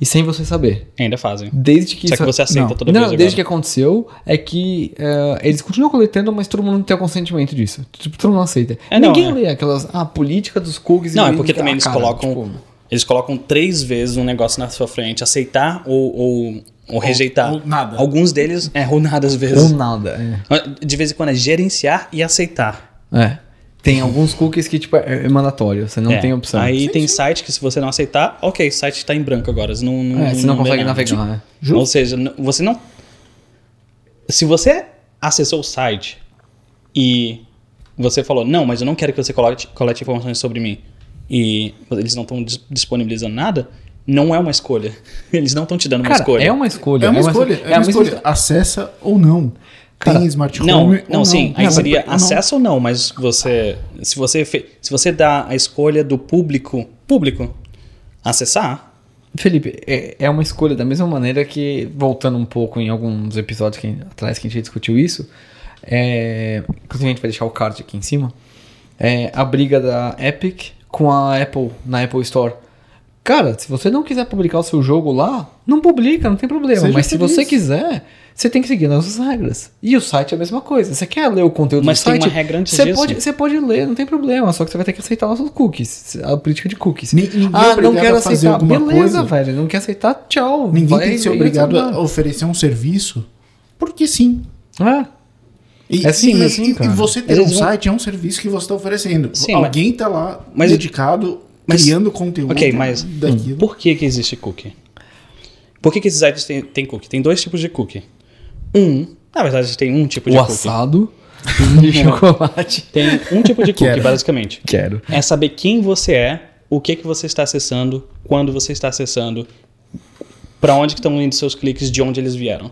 e sem você saber. Ainda fazem. Desde que Só isso- que você aceita não, toda não, vez desde que aconteceu é que eh, eles continuam coletando, mas todo mundo tem o consentimento disso. Tipo, todo mundo aceita. É, não, Ninguém é. lê aquelas. Ah, política dos cookies. Não, e- é porque também eles cara, colocam. tipo, Eles colocam três vezes um negócio na sua frente, aceitar ou, ou, ou rejeitar. ou nada. Alguns deles é ou nada às vezes. ou nada. De vez em quando é gerenciar e aceitar. É. É. Tem alguns cookies que, tipo, é é mandatório. Você não É. tem opção. Aí tem site que se você não aceitar, ok, o site está em branco agora. Você não, não, É, você não vê consegue navegar, né? Justo. Ou seja, você não. Se você acessou o site e você falou, não, mas eu não quero que você colete, colete informações sobre mim, e eles não estão dis- disponibilizando nada, não é uma escolha. Eles não estão te dando uma Cara, escolha. é uma escolha. É uma escolha, é uma mesma escolha. Acessa ou não. Cara, tem smart home Não, ou não, sim. Aí Não, seria não. acesso ou não, mas você. Se você, se você dá a escolha do público. Público. Acessar. Felipe, é, é uma escolha da mesma maneira que, voltando um pouco em alguns episódios que, atrás que a gente discutiu isso, é, inclusive a gente vai deixar o card aqui em cima, é a briga da Epic com a Apple na Apple Store. Cara, se você não quiser publicar o seu jogo lá, não publica, não tem problema. Seja Mas se feliz. você quiser, você tem que seguir nossas regras. E o site é a mesma coisa. Você quer ler o conteúdo Mas do tem site? uma regra antes você disso. Pode, você pode ler, não tem problema. Só que você vai ter que aceitar nossos cookies. A política de cookies. Ni- ninguém é ah, não obrigado quero aceitar. alguma Beleza, coisa. velho. Não quer aceitar, tchau. Ninguém Vai- tem que ser obrigado a oferecer um serviço porque sim. É. E, É sim, sim, e- e você ter Eles um vão- site é um serviço que você está oferecendo. Sim, Alguém está lá mas- dedicado, mas- criando conteúdo Ok, mas- daquilo. Por que, que existe cookie? Por que, que esses sites têm, têm cookie? Tem dois tipos de cookie. Um, na verdade, tem um tipo de O cookie. assado de chocolate. Tem um tipo de cookie, Quero. basicamente. Quero. É saber quem você é, o que, que você está acessando, quando você está acessando, para onde que estão indo seus cliques, de onde eles vieram.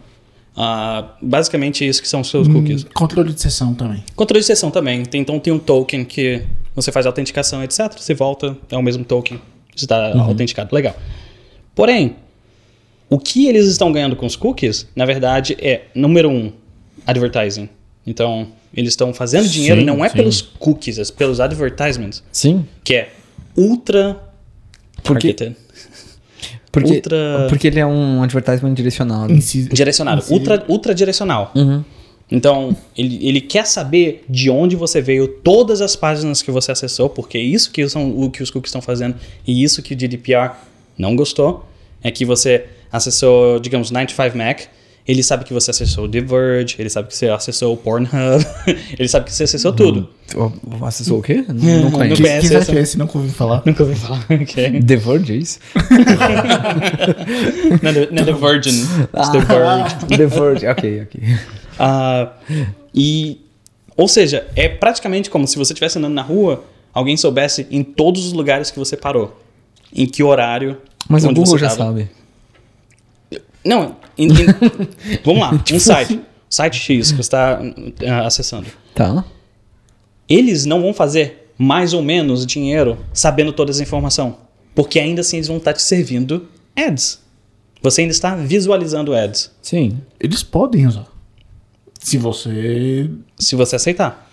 Ah, basicamente isso que são os seus cookies. Hum, Controle de sessão também. Controle de sessão também. Tem, então tem um token que você faz autenticação, etc. Você volta, é o mesmo token. Você está autenticado. Legal. Porém, o que eles estão ganhando com os cookies, na verdade, é, número um, advertising. Então, eles estão fazendo dinheiro Sim, não é sim. pelos cookies, é pelos advertisements, Sim. que é ultra Porque- targeted. Porque, Ultra- porque ele é um advertisement direcionado. Direcionado, ultra, ultra direcional. Uhum. Então, ele, ele quer saber de onde você veio, todas as páginas que você acessou, porque isso que são o que os cookies estão fazendo e isso que o GDPR não gostou é que você acessou, digamos, 95 Mac, ele sabe que você acessou The Verge, ele sabe que você acessou o Pornhub, ele sabe que você acessou tudo. O- Acessou o quê? Não, Não não conheço. Que, conhece que site essa? é esse? Nunca ouvi falar. Nunca ouvi falar. ok. The Verge, é isso? Não, é The- não é The Virgin, it's The Verge. The Verge, ok, ok. Ah, e, ou seja, é praticamente como se você estivesse andando na rua, alguém soubesse em todos os lugares que você parou, em que horário. Mas o Google você já tava. sabe. Não, em- em- vamos lá, um site, site X que você está ah, acessando. Tá. Eles não vão fazer mais ou menos dinheiro sabendo toda essa informação, porque ainda assim eles vão estar te servindo ads. Você ainda está visualizando ads, Sim. Eles podem usar. Se você. se você aceitar.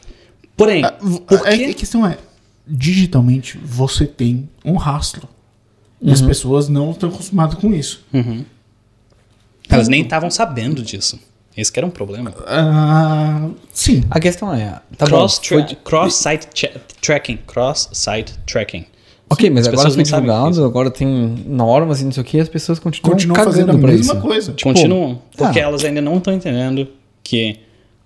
Porém, Ah, v- por a, que- a questão é: digitalmente você tem um rastro. E as pessoas não estão acostumadas com isso. Elas nem estavam sabendo disso. Esse que era um problema. Ah, sim. A questão é. Tá cross, bom, foi- tra- cross site tracking. Cross site tracking. Ok, mas As agora foi divulgado, agora tem normas e não sei o que, as pessoas continuam, Continuam fazendo a mesma isso. coisa. Tipo, Continuam. Porque ah. elas ainda não estão entendendo que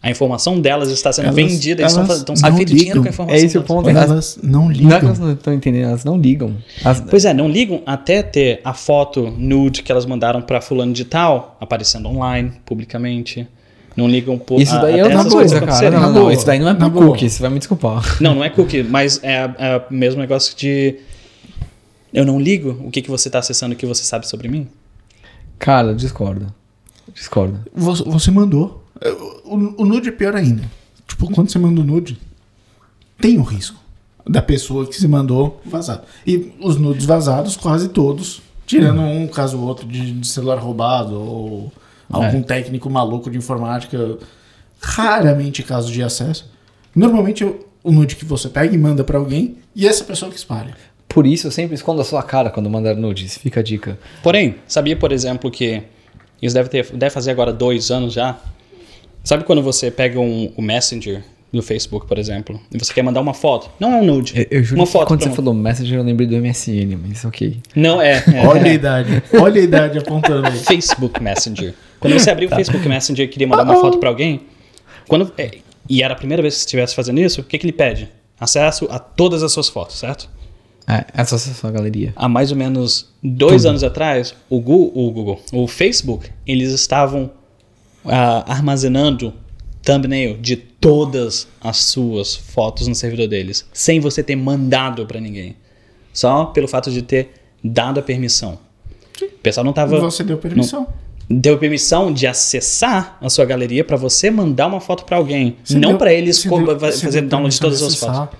a informação delas está sendo Elas- vendida. Eles elas estão não fazendo dinheiro ligam. com a informação. É esse o ponto. Elas- Elas não Não é que ligam. elas não estão entendendo, elas não ligam. As- Pois é, não ligam até ter a foto nude que elas mandaram para fulano de tal aparecendo online, publicamente. Não ligam por. Isso a- daí é até outra coisa, cara. Não, não, boa. isso daí não é Na cookie, você vai me desculpar. Não, não é cookie, mas é, é o mesmo negócio de. Eu não ligo o que, que você tá acessando que você sabe sobre mim. Cara, discordo. Discordo. Você, você mandou. É, O, o nude é pior ainda. Tipo, quando você manda o nude, tem o risco da pessoa que se mandou vazar. E os nudes vazados, quase todos, tirando um caso ou outro de, de celular roubado ou algum técnico maluco de informática, raramente casos de acesso. Normalmente o, nude que você pega e manda pra alguém e essa pessoa que espalha. Por isso eu sempre escondo a sua cara quando mandar nudes. Fica a dica. Porém, sabia, por exemplo, que isso deve, ter, deve fazer agora dois anos já. Sabe quando você pega um, o Messenger do Facebook, por exemplo, e você quer mandar uma foto? Não é um nude. Eu, eu juro uma que foto. quando você falou Messenger eu lembrei do MSN, mas ok. Não, é. é. Olha a idade. Olha a idade apontando aí. Facebook Messenger. Quando você abriu o Facebook Messenger e queria mandar uma foto pra alguém, quando, é, e era a primeira vez que você estivesse fazendo isso, o que, que ele pede? Acesso a todas as suas fotos, certo? É, essa é a sua galeria. Há mais ou menos dois anos atrás, o Google, o Google, o Facebook, eles estavam ah, armazenando thumbnail de todas as suas fotos no servidor deles, sem você ter mandado pra ninguém. Só pelo fato de ter dado a permissão. O pessoal não tava Você deu permissão. deu permissão de acessar a sua galeria pra você mandar uma foto pra alguém, Você não pra eles deu- fazer download de todas as de fotos.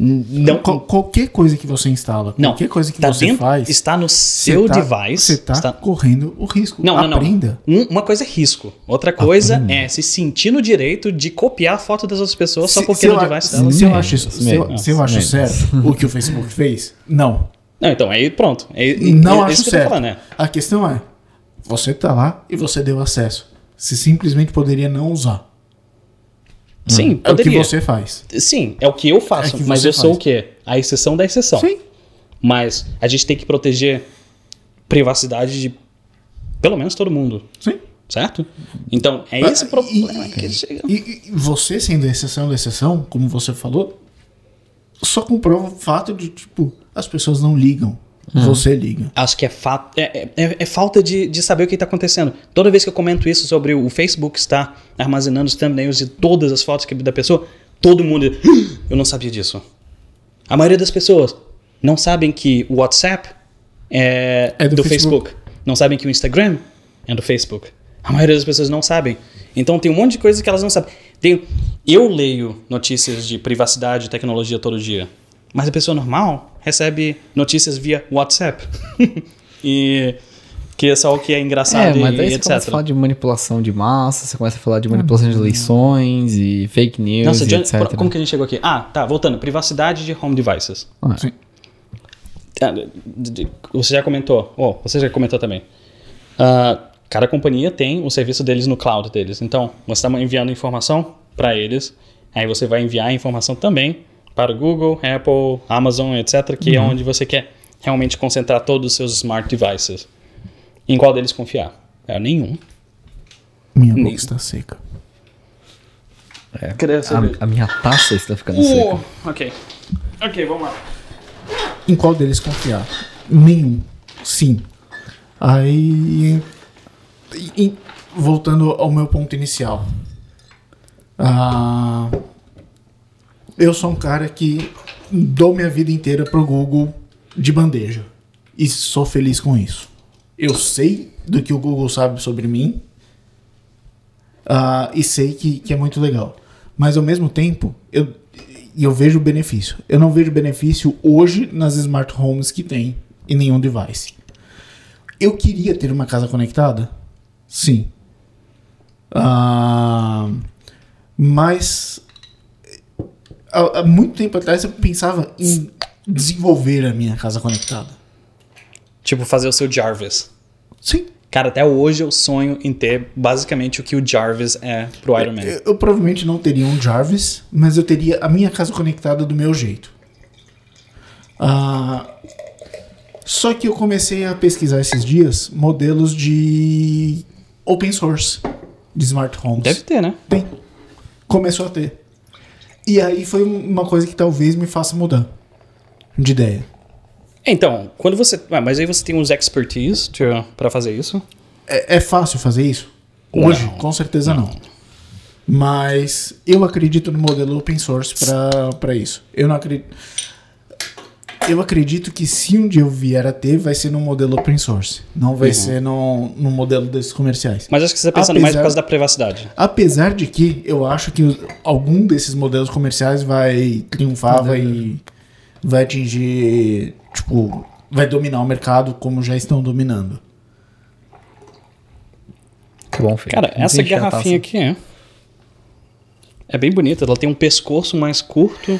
Não, Qual- qualquer coisa que você instala, não. qualquer coisa que tá você dentro- faz, está no você seu tá- device. Você tá está- correndo o risco. Não, não, não. Aprenda. Um- uma coisa é risco. Outra coisa é se sentir no direito de copiar a foto das outras pessoas só Se- porque se no device se, dela. se eu acho, isso- se eu, se eu acho certo o que o Facebook fez, não. Não, então, aí pronto. É, é- Não é acho isso que certo. falando, né? A questão é, você tá lá e você deu acesso. Você simplesmente poderia não usar. Sim, É o que poderia. você faz. Sim, é o que eu faço, É que mas eu sou faz. o quê? A exceção da exceção. Sim. Mas a gente tem que proteger privacidade de pelo menos todo mundo, Sim. certo? Então, é Ah, esse o e- problema que chega. E, e você sendo a exceção da exceção, como você falou, só comprova o fato de, tipo, as pessoas não ligam. Você liga. Acho que é, fa é, é- é falta de, de saber o que está acontecendo. Toda vez que eu comento isso sobre o Facebook estar armazenando os thumbnails de todas as fotos que, da pessoa, todo mundo. "Ah, Eu não sabia disso. A maioria das pessoas não sabem que o WhatsApp é, É do do, Facebook. Facebook. Não sabem que o Instagram é do Facebook. A maioria das pessoas não sabem. Então tem um monte de coisas que elas não sabem. Tem, eu leio notícias de privacidade e tecnologia todo dia. Mas a pessoa normal recebe notícias via WhatsApp. e que é só o que é engraçado É, mas e você etc. começa a falar de manipulação de massa, você começa a falar de manipulação de eleições e fake news Nossa, e etc. como que a gente chegou aqui? Ah, tá, voltando. Privacidade de home devices. Ah, Sim. Ah, Você já comentou. Oh, você já comentou também. Ah, cada companhia tem o serviço deles no cloud deles. Então, você está enviando informação para eles. Aí você vai enviar a informação também para o Google, Apple, Amazon, etc., que é onde você quer realmente concentrar todos os seus smart devices. Em qual deles confiar? É nenhum. Minha boca está seca. é. A, a minha taça está ficando Uh, seca. ok. Ok, vamos lá. Em qual deles confiar? Nenhum. Sim. Aí. e- e- voltando ao meu ponto inicial. Ah, eu sou um cara que dou minha vida inteira pro Google de bandeja. E sou feliz com isso. Eu sei do que o Google sabe sobre mim. ah, e sei que, que é muito legal. Mas ao mesmo tempo, eu, eu vejo benefício. Eu não vejo benefício hoje nas smart homes que tem em nenhum device. Eu queria ter uma casa conectada? Sim. Ah, mas há, há muito tempo atrás eu pensava em desenvolver a minha casa conectada. Tipo, fazer o seu Jarvis. Sim. Cara, até hoje eu sonho em ter basicamente o que o Jarvis é pro Iron Man. Eu, eu provavelmente não teria um Jarvis, mas eu teria a minha casa conectada do meu jeito. Ah, só que eu comecei a pesquisar esses dias modelos de open source de smart homes. Deve ter, né? Tem. Começou a ter. E aí foi uma coisa que talvez me faça mudar de ideia. Então, quando você. Ah, mas aí você tem os expertise pra fazer isso. É, é fácil fazer isso? Hoje, Não. com certeza não. Mas eu acredito no modelo open source para isso. Eu não acredito. Eu acredito que se um dia eu vier a ter, vai ser no modelo open source. Não vai ser no, no modelo desses comerciais. Mas acho que você está pensando mais por Apesar- causa da privacidade. Apesar de que eu acho que os- algum desses modelos comerciais vai triunfar, vai, vai atingir, tipo, vai dominar o mercado como já estão dominando. Que bom, filho. Cara, essa garrafinha aqui é. É bem bonita. Ela tem um pescoço mais curto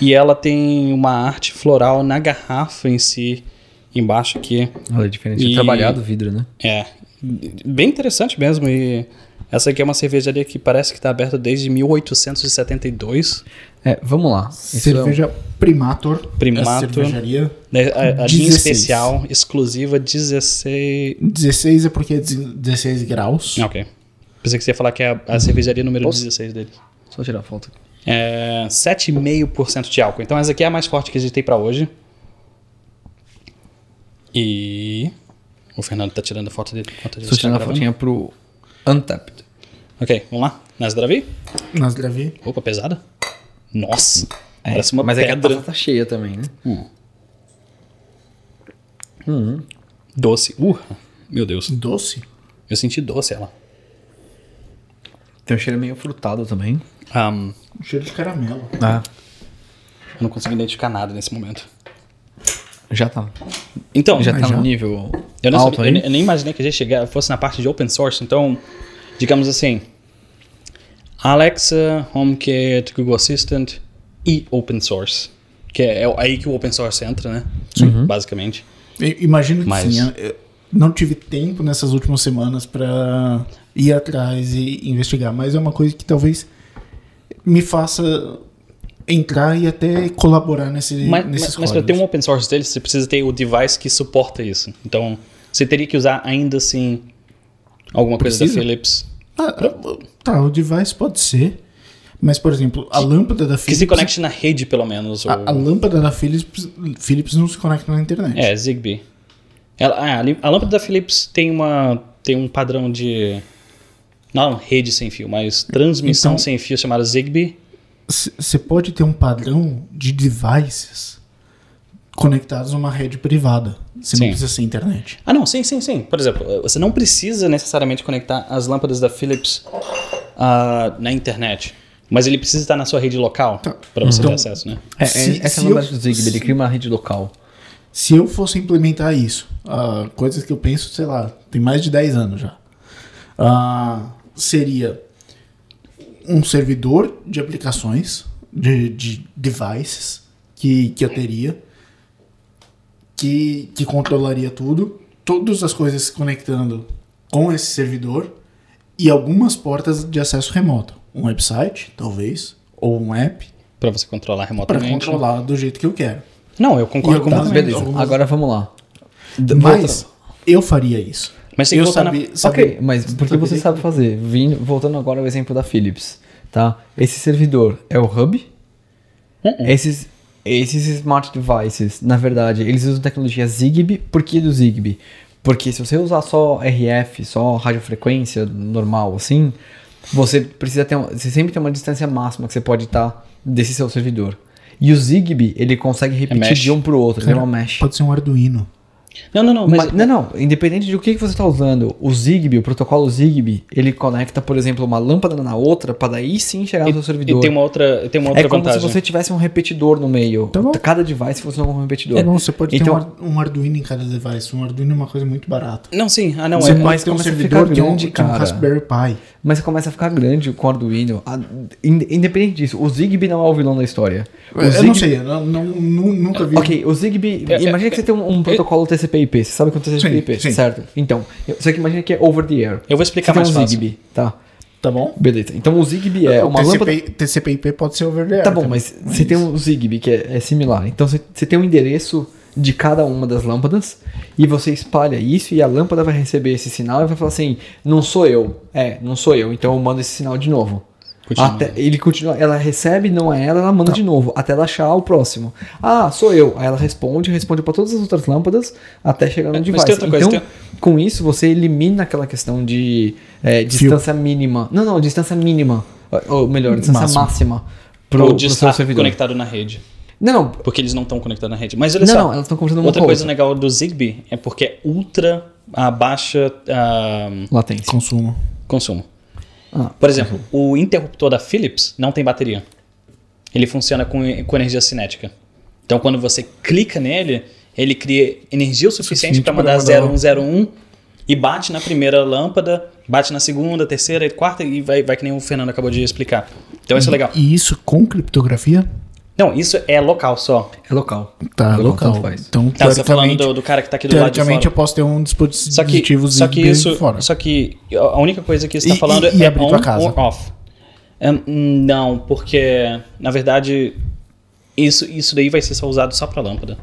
e ela tem uma arte floral na garrafa em si, embaixo aqui. Olha, é diferente. E- E... Trabalhado o vidro, né? É. Bem interessante mesmo. E essa aqui é uma cervejaria que parece que está aberta desde 1872. É, vamos lá. Isso Cerveja Primator. Primator. essa cervejaria. né, A, a linha 16. especial, exclusiva, 16. 16 é porque é 16 graus. Ok. Pensei que você ia falar que é a, a cervejaria número Posso? 16 dele. é Só tirar a foto. É 7,5% de álcool. Então essa aqui é a mais forte que a gente tem pra hoje. E. O Fernando tá tirando a foto dele Estou tá tirando a fotinha pro Untapped. Ok, vamos lá. Nas Dravi? Nas Dravi. Opa, pesada. Nossa. É, parece uma mas é que a pedra. taça tá cheia também, né? Doce. Uh, meu Deus. Doce. Eu senti doce ela. Tem um cheiro meio frutado também. Ahn, Um cheiro de caramelo. Ah, eu não consigo identificar nada nesse momento. já tá. Então, Já tá já? no nível Eu, não alto sabia- aí. eu eu nem imaginei que a gente chegar, fosse na parte de open source. Então, digamos assim: Alexa, HomeKit, Google Assistant e open source. Que é, é aí que o open source entra, né? Uhum. Basicamente. Eu imagino que Mas- sim. eu- eu não tive tempo nessas últimas semanas pra ir atrás e investigar, mas é uma coisa que talvez me faça entrar e até colaborar nesse, Mas, nesses mas, mas para ter um open source dele, você precisa ter o device que suporta isso. Então, você teria que usar ainda assim alguma coisa Precisa? da Philips. Ah, tá, o device pode ser, mas por exemplo, a lâmpada da Que Philips... se conecte na rede, pelo menos. Ou... A, a lâmpada da Philips, Philips não se conecta na internet. É, Zigbee. Ela, ah, a a lâmpada da Philips tem, uma, tem um padrão de. Não rede sem fio, mas transmissão Então- sem fio chamada Zigbee. Você pode ter um padrão de devices conectados a uma rede privada. Você Sim. não precisa ser internet. Ah, não, sim, sim, sim. Por exemplo, você não precisa necessariamente conectar as lâmpadas da Philips ah, na internet. Mas ele precisa estar na sua rede local para você Então- ter acesso, né? É, é, Se- essa é a do Zigbee, ele cria uma rede local. Se eu fosse implementar isso, ah, coisas que eu penso, sei lá, tem mais de 10 anos já, ah, seria um servidor de aplicações, de, de devices, que, que eu teria, que, que controlaria tudo, todas as coisas se conectando com esse servidor e algumas portas de acesso remoto. Um website, talvez, ou um app, Para você controlar para remotamente. controlar do jeito que eu quero. Não, eu concordo eu- completamente. Beleza, algumas- agora vamos lá. Mas eu faria isso. Mas tem que eu voltar na- sabia, Ok, mas porque você sabe fazer. Vindo, voltando agora ao exemplo da Philips, tá? Esse servidor é o hub. Uh-uh. Esses, esses smart devices, na verdade, eles usam tecnologia Zigbee. Por que do Zigbee? Porque se você usar só RF, só radiofrequência normal, assim, você precisa ter, você sempre tem uma distância máxima que você pode estar desse seu servidor. E o Zigbee, ele consegue repetir mesh. de um pro outro, ele é Cara, uma mesh. Pode ser um Arduino. Não, não, não. Mas, Mas, não, não. Independente de o que que você está usando, o Zigbee, o protocolo Zigbee, ele conecta, por exemplo, uma lâmpada na outra para daí sim chegar no seu servidor. E tem uma outra, tem uma outra é como vantagem. se você tivesse um repetidor no meio. Tá bom. Cada device funciona como um repetidor. É bom, você pode Então- ter um, um Arduino em cada device. Um Arduino é uma coisa muito barata. Não, sim. Ah, não. Você é, pode mas ter um servidor ficar que é um, é um cara. Raspberry Pi. Mas você começa a ficar grande com o Arduino. A- in- Independente disso, o Zigbee não é o vilão da história. O eu Zigbee- não sei, eu não, não- nu- nunca vi. Ok, o Zigbee. É, imagina é, que você tem um, um protocolo TCP/IP. Você sabe o que é TCP/IP, certo? Então, só que imagina que é over the air. Eu vou explicar você mais tem um fácil. Zigbee, tá? Tá bom? Beleza. Então o Zigbee é o uma lâmpada. TCP, TCP/IP pode ser over the air Tá bom, também. mas você tem um Zigbee que é, é similar. Então você, você tem um endereço de cada uma das lâmpadas e você espalha isso e a lâmpada vai receber esse sinal e vai falar assim: não sou eu. É, não sou eu. Então eu mando esse sinal de novo. Continua. Até, ele continua, ela recebe, não é ela, ela manda de novo, até ela achar o próximo. Ah, sou eu. Aí ela responde, responde para todas as outras lâmpadas, até chegar no Mas device. coisa, então, tem- com isso, você elimina aquela questão de é, distância mínima. Não, não, distância mínima. Ou melhor, distância Máxima. máxima. Pro, Ou pro de seu estar conectado na rede. Não, não. Porque eles não estão conectados na rede. Mas olha Não, só. não, elas estão conversando uma Outra a coisa outra. legal do Zigbee é porque é ultra a baixa ah, Latência. Consumo. consumo. Ah, Por exemplo, o interruptor da Philips não tem bateria. Ele funciona com, com energia cinética. Então, quando você clica nele, ele cria energia o suficiente para pra mandar mandar 0101 e bate na primeira lâmpada, bate na segunda, terceira e quarta e vai, vai que nem o Fernando acabou de explicar. Então, isso é legal. E isso com criptografia? Não, isso é local só. É local. Tá, É local. faz. Então, Tá, você tá falando do, do cara que tá aqui do lado de fora. eu posso ter um Só que, dispositivo só que isso, fora. só que a única coisa que você está E- falando e- e é abrir on tua casa. or off. É, hum, não, porque na verdade isso, isso daí vai ser só usado só para lâmpada.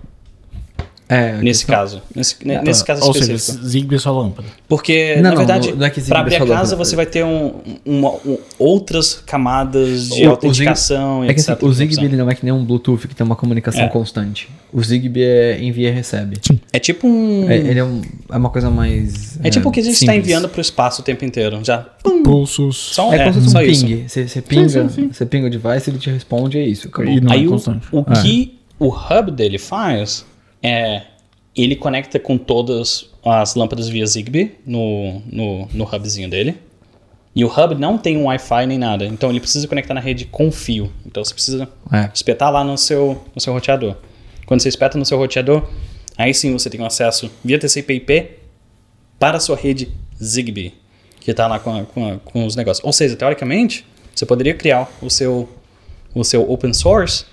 É, Nesse questão- caso, nesse, ne- nesse caso Ou seja, específico. Zigbee é só lâmpada. Porque Não, na não, verdade, é para é abrir a casa lâmpada. você vai ter um, uma- um- outras camadas de O- o autenticação Zig- e É que etc. assim, o Zigbee ele não é que nem um Bluetooth que tem uma comunicação É. constante. O Zigbee é envia e recebe. É tipo um É, ele é, um- é uma coisa mais. é tipo o que a gente está enviando para o espaço o tempo inteiro, já. Pulsos. Só um- É, como se fosse só um isso. ping. Você, você pinga, você pinga o device, ele te responde, é isso. Acabou. E não Aí é o, constante. o que o hub dele faz é ele conecta com todas as lâmpadas via Zigbee no, no, no hubzinho dele. E o hub não tem um Wi-Fi nem nada, então ele precisa conectar na rede com fio. Então você precisa É. espetar lá no seu, no seu roteador. Quando você espeta no seu roteador, aí sim você tem um acesso via TCP/IP para a sua rede Zigbee, que está lá com, a- com, a- com os negócios. Ou seja, teoricamente, você poderia criar o seu, o seu open source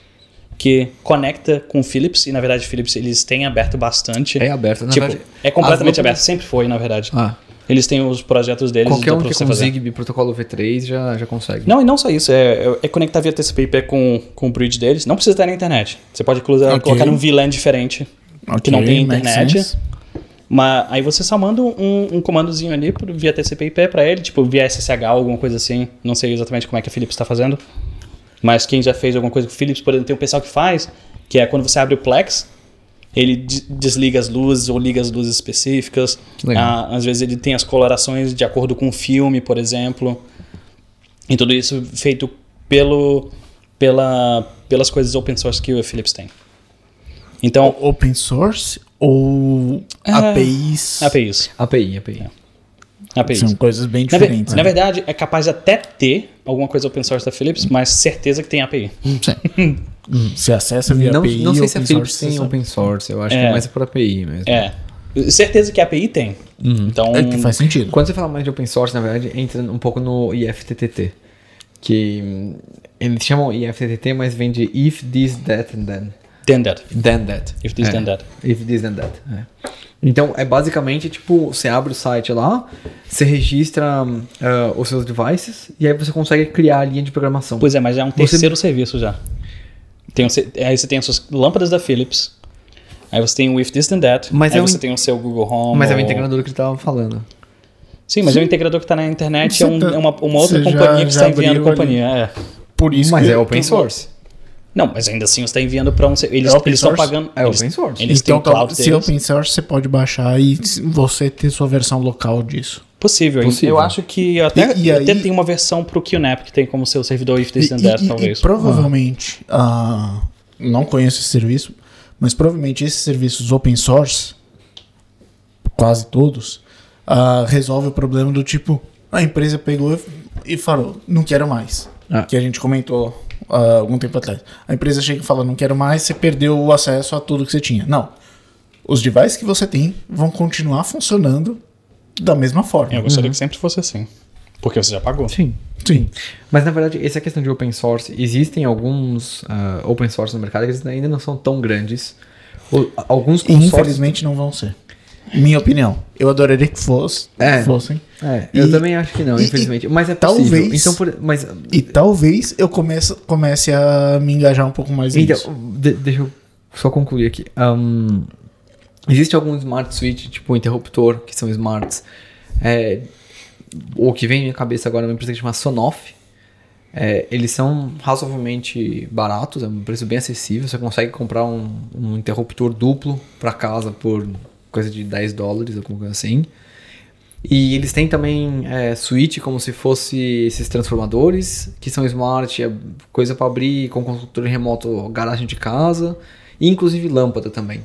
que conecta com o Philips, e na verdade, Philips eles têm aberto bastante. É aberto, na tipo, verdade. é completamente aberto, sempre foi, na verdade. Ah, Eles têm os projetos deles qualquer um que com fazer. Zigbee protocolo V3 já, já consegue. Não, e não só isso, é, é conectar via TCP/IP com, com o bridge deles. Não precisa estar na internet. Você pode cruzar, Ok. colocar num VLAN diferente que não tem internet. Mas aí você só manda um, um comandozinho ali via TCP/IP pra ele, tipo via SSH, alguma coisa assim. Não sei exatamente como é que a Philips está fazendo. Mas quem já fez alguma coisa com o Philips, por exemplo, tem um pessoal que faz, que é quando você abre o Plex, ele de- desliga as luzes ou liga as luzes específicas. Legal. Ah, às vezes ele tem as colorações de acordo com o filme, por exemplo. E tudo isso feito pelo, pela, pelas coisas open source que o Philips tem. Então, Open source ou É, APIs? APIs. API, API. APIs. São coisas bem Na, ve- diferentes. na né? verdade, é capaz de até ter alguma coisa open source da Philips, mas certeza que tem API. Sim. Hum, Você acessa via Não, API. não sei se a open Philips source, tem você open source, eu acho que É. é mais por API mesmo. É. Certeza que API tem. Então, sabe. É que faz sentido. Quando você fala mais de open source, na verdade, entra um pouco no IFTTT. Que hum, eles chamam IFTTT, mas vem de if this, that and then. then that. Then that. If this, É. then that. If this, then that. é. Então, é basicamente, tipo, você abre o site lá, você registra ah, os seus devices, e aí você consegue criar a linha de programação. Pois é, mas é um Você- terceiro serviço já. Tem um aí você tem as suas lâmpadas da Philips. Aí você tem o If This Then That. Mas aí é um você tem o seu Google Home. Mas é o ou- integrador que ele tava falando. Sim, mas é um integrador que está na internet. Você É, um- tá- é uma, uma outra você já- companhia que já está enviando companhia. É. Por isso Mas que é open source. Não, mas ainda assim você está enviando para um. Eles É estão pagando. É eles, open source. Eles têm Então, o cloud se é deles. open source, você pode baixar e você ter sua versão local disso. Possível. Possível. Eu acho que até, E- e até aí- tem uma versão pro QNAP que tem como seu servidor If E, This e- That, talvez. e provavelmente, ah, não conheço esse serviço, mas provavelmente esses serviços open source, quase todos, ah, resolve o problema do tipo, a empresa pegou e falou, não quero mais. Ah. Que a gente comentou ah, algum tempo atrás. A empresa chega e fala, não quero mais, você perdeu o acesso a tudo que você tinha. Não. Os devices que você tem vão continuar funcionando da mesma forma. Eu gostaria que sempre fosse assim. Porque você já pagou. Sim. Sim. Mas na verdade, essa questão de open source, existem alguns ah, open source no mercado que eles ainda não são tão grandes. Alguns E consórcios. infelizmente não vão ser. Minha opinião. Eu adoraria que fosse, É. fossem. É, eu E- também acho que não, e- infelizmente. mas é possível. talvez- Então, por, mas E talvez eu comece, comece a me engajar um pouco mais nisso. Então, de- deixa eu só concluir aqui. Ahn, existe algum smart switch, tipo interruptor, que são smarts. É, o que vem na minha cabeça agora é uma empresa que chama Sonoff, É, eles são razoavelmente baratos, é um preço bem acessível. Você consegue comprar um, um interruptor duplo para casa por coisa de 10 dólares, alguma coisa assim. E eles têm também é, switch como se fosse esses transformadores, que são smart, é coisa para abrir com controle remoto garagem de casa, e inclusive lâmpada também.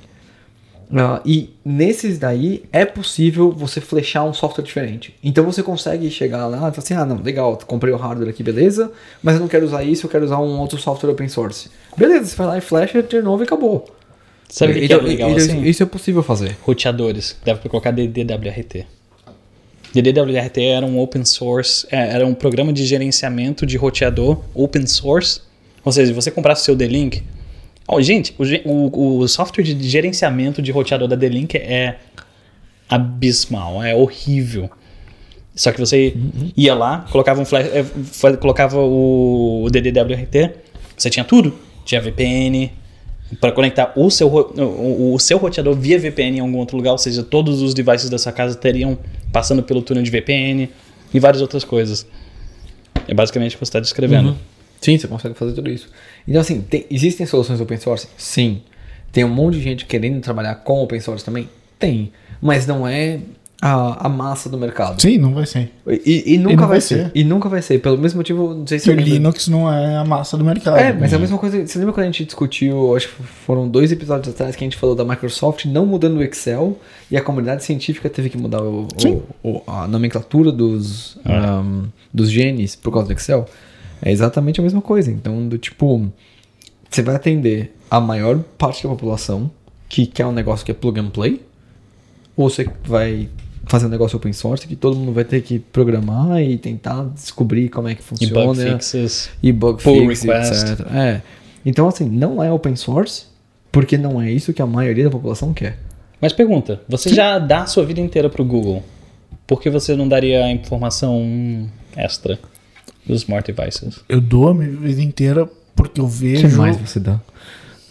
Ah, e nesses daí é possível você flechar um software diferente. Então você consegue chegar lá e falar assim: ah, não, legal, comprei o hardware aqui, beleza, mas eu não quero usar isso, eu quero usar um outro software open source. Beleza, você vai lá e flecha de novo e acabou. Sabe o que, que Então, é legal isso, assim? isso é possível fazer. roteadores. Deve colocar DDWRT. DDWRT era um open source, é, era um programa de gerenciamento de roteador open source. Ou seja, se você comprasse o seu D-Link. Oh, gente, o, o- software de gerenciamento de roteador da D-Link é abismal, é horrível. Só que você ia lá, colocava um flash, é, colocava o DDWRT, você tinha tudo. Tinha VPN para conectar o seu, o, o seu roteador via VPN em algum outro lugar, ou seja, todos os devices da sua casa teriam passando pelo túnel de VPN e várias outras coisas. É basicamente o que você está descrevendo. Sim, você consegue fazer tudo isso. Então, assim, tem- existem soluções open source? Sim. Tem um monte de gente querendo trabalhar com open source também? Tem. Mas não é a, a massa do mercado. Sim, não vai ser. E, e nunca não vai, vai ser. ser. E nunca vai ser. Pelo mesmo motivo, não sei se o Linux não é a massa do mercado. É, mas é a mesma coisa. Você lembra quando a gente discutiu, acho que foram dois episódios atrás que a gente falou da Microsoft não mudando o Excel e a comunidade científica teve que mudar o, o- o- a nomenclatura dos, um, dos genes por causa do Excel? É exatamente a mesma coisa. Então, do tipo, você vai atender a maior parte da população que quer um negócio que é plug and play, ou você vai fazer um negócio open source que todo mundo vai ter que programar e tentar descobrir como é que E funciona bug fixes. e bug Pull fix, request. etc. É. Então, assim, não é open source, porque não é isso que a maioria da população quer. Mas pergunta, você já dá a sua vida inteira pro Google. Por que você não daria a informação extra dos smart devices? Eu dou a minha vida inteira porque eu O vejo que mais você dá?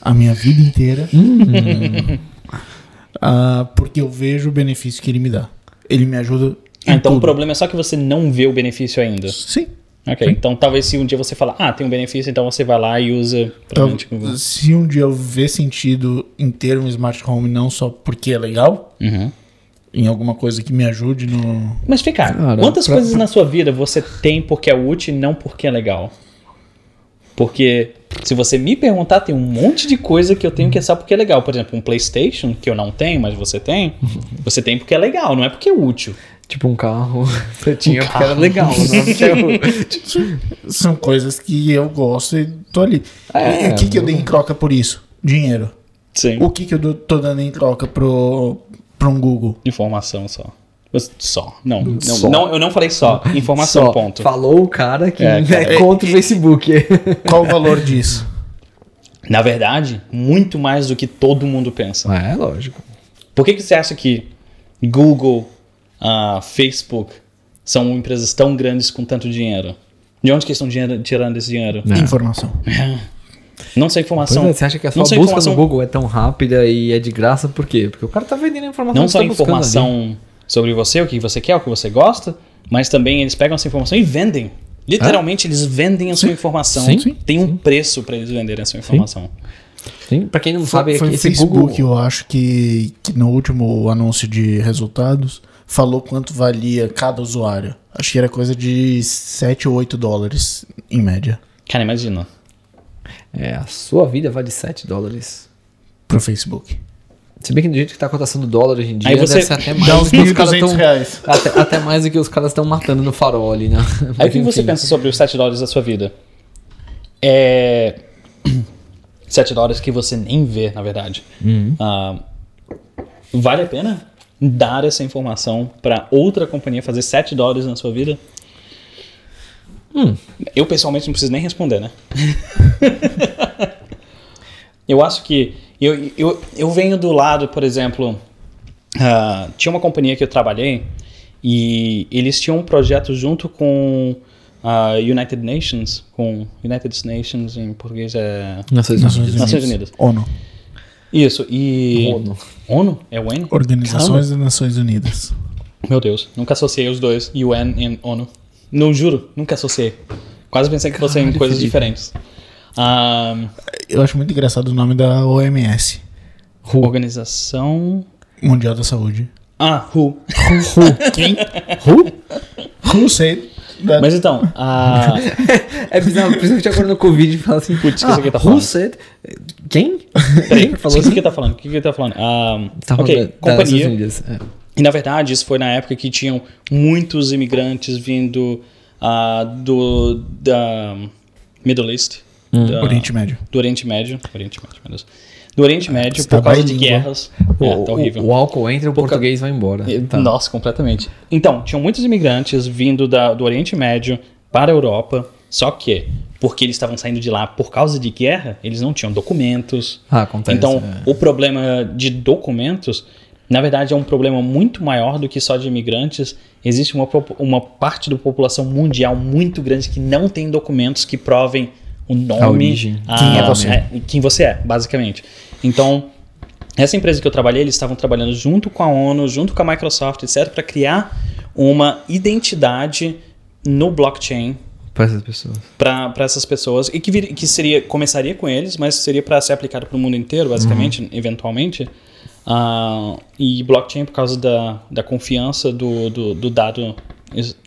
a minha vida inteira Hum. ah, porque eu vejo o benefício que ele me dá. Ele me ajuda em Ah, então o tudo. problema é só que você não vê o benefício ainda. Sim. Ok, então talvez se um dia você falar, ah, tem um benefício, então você vai lá e usa. Então, se um dia eu ver sentido em ter um smart home não só porque é legal, Uhum. em alguma coisa que me ajude no. Mas fica, Cara, quantas pra- coisas na sua vida você tem porque é útil e não porque é legal? Porque se você me perguntar, tem um monte de coisa que eu tenho que é só porque é legal. Por exemplo, um PlayStation, que eu não tenho, mas você tem. Você tem porque é legal, não é porque é útil. Tipo um carro. Você tinha porque era legal, não é porque eu- São coisas que eu gosto e tô ali. É, o que, que eu dei em troca por isso? Dinheiro. Sim. O que, que eu tô dando em troca pro, pro um Google? Informação só. Só. Não, não, Só. não, eu não falei só. Informação, Só ponto. Falou o cara que É, é, cara. contra o Facebook. Qual o valor disso? Na verdade, muito mais do que todo mundo pensa. é, lógico. Por que, que você acha que Google, ah, Facebook são empresas tão grandes com tanto dinheiro? De onde que estão dinheiro- tirando esse dinheiro? É. Informação. Não só informação. É, você acha que a sua não só busca informação, no Google é tão rápida e é de graça por quê? Porque o cara tá vendendo a informação Não só tá buscando ali. Sobre você, o que você quer, o que você gosta, mas também eles pegam essa informação e vendem. Literalmente, eles vendem a sua informação. Sim, sim, Tem um preço para eles venderem a sua informação. Sim, pra quem não Foi, sabe, foi o esse Facebook, Google... eu acho que, que no último anúncio de resultados falou quanto valia cada usuário. Acho que era coisa de 7 ou 8 dólares em média Cara, imagina. É, a sua vida vale 7 dólares. pro Facebook. Se bem que do jeito que tá a cotação do dólar hoje em dia, Aí você deve ser até mais Dá do que os caras 1.200 tão... reais. Até, até mais do que os caras estão matando no farol ali, né? Aí o que você pensa sobre os 7 dólares da sua vida? É. 7 dólares que você nem vê, na verdade. Ah, vale a pena dar essa informação para outra companhia fazer 7 dólares na sua vida? Eu pessoalmente não preciso nem responder, né? eu acho que. Eu, eu, eu venho do lado, por exemplo. ah, tinha uma companhia que eu trabalhei e eles tinham um projeto junto com a United Nations, com United Nations em português é Nações Nações Unidas. Nações Unidas. ONU. Isso, e ONU. ONU? É UN? Organizações das Nações Unidas. Meu Deus, nunca associei os dois, UN e ONU. Não juro, nunca associei. Quase pensei que fossem coisas diferentes. Ah, Eu acho muito engraçado o nome da OMS, organização. Mundial da Saúde. Ah, WHO. Quem? Who? Who said that? Mas então, a. É bizarro, principalmente agora no Covid, fala assim, Putz, que ah, isso aqui tá who falando? said? Quem? Quem falou o que ele tá falando? O que ele tá falando? Ah, Tá ok, da- das companhia. É. E na verdade, isso foi na época que tinham muitos imigrantes vindo ah, do da Middle East, da- Oriente Médio. do Oriente Médio, Oriente Médio, meu Deus. do Oriente Médio Você tá por causa de bilíngue, guerras. O, é, tá horrível. o, o álcool entra, o Por ca- português vai embora. E- Tá. Nossa, completamente. Então, tinham muitos imigrantes vindo da- do Oriente Médio para a Europa, só que, porque eles estavam saindo de lá por causa de guerra, eles não tinham documentos. Ah, acontece. então, é. o problema de documentos, na verdade, é um problema muito maior do que só de imigrantes. Existe uma, uma parte da população mundial muito grande que não tem documentos que provem o nome, origem. Quem é você. quem você é, basicamente. Então, essa empresa que eu trabalhei, eles estavam trabalhando junto com a ONU, junto com a Microsoft, etc., para criar uma identidade no blockchain Para essas pessoas. para essas pessoas e que, vir- que seria começaria com eles, mas seria para ser aplicado para o mundo inteiro, basicamente, eventualmente. Ah, e blockchain por causa da, da confiança do, do, do dado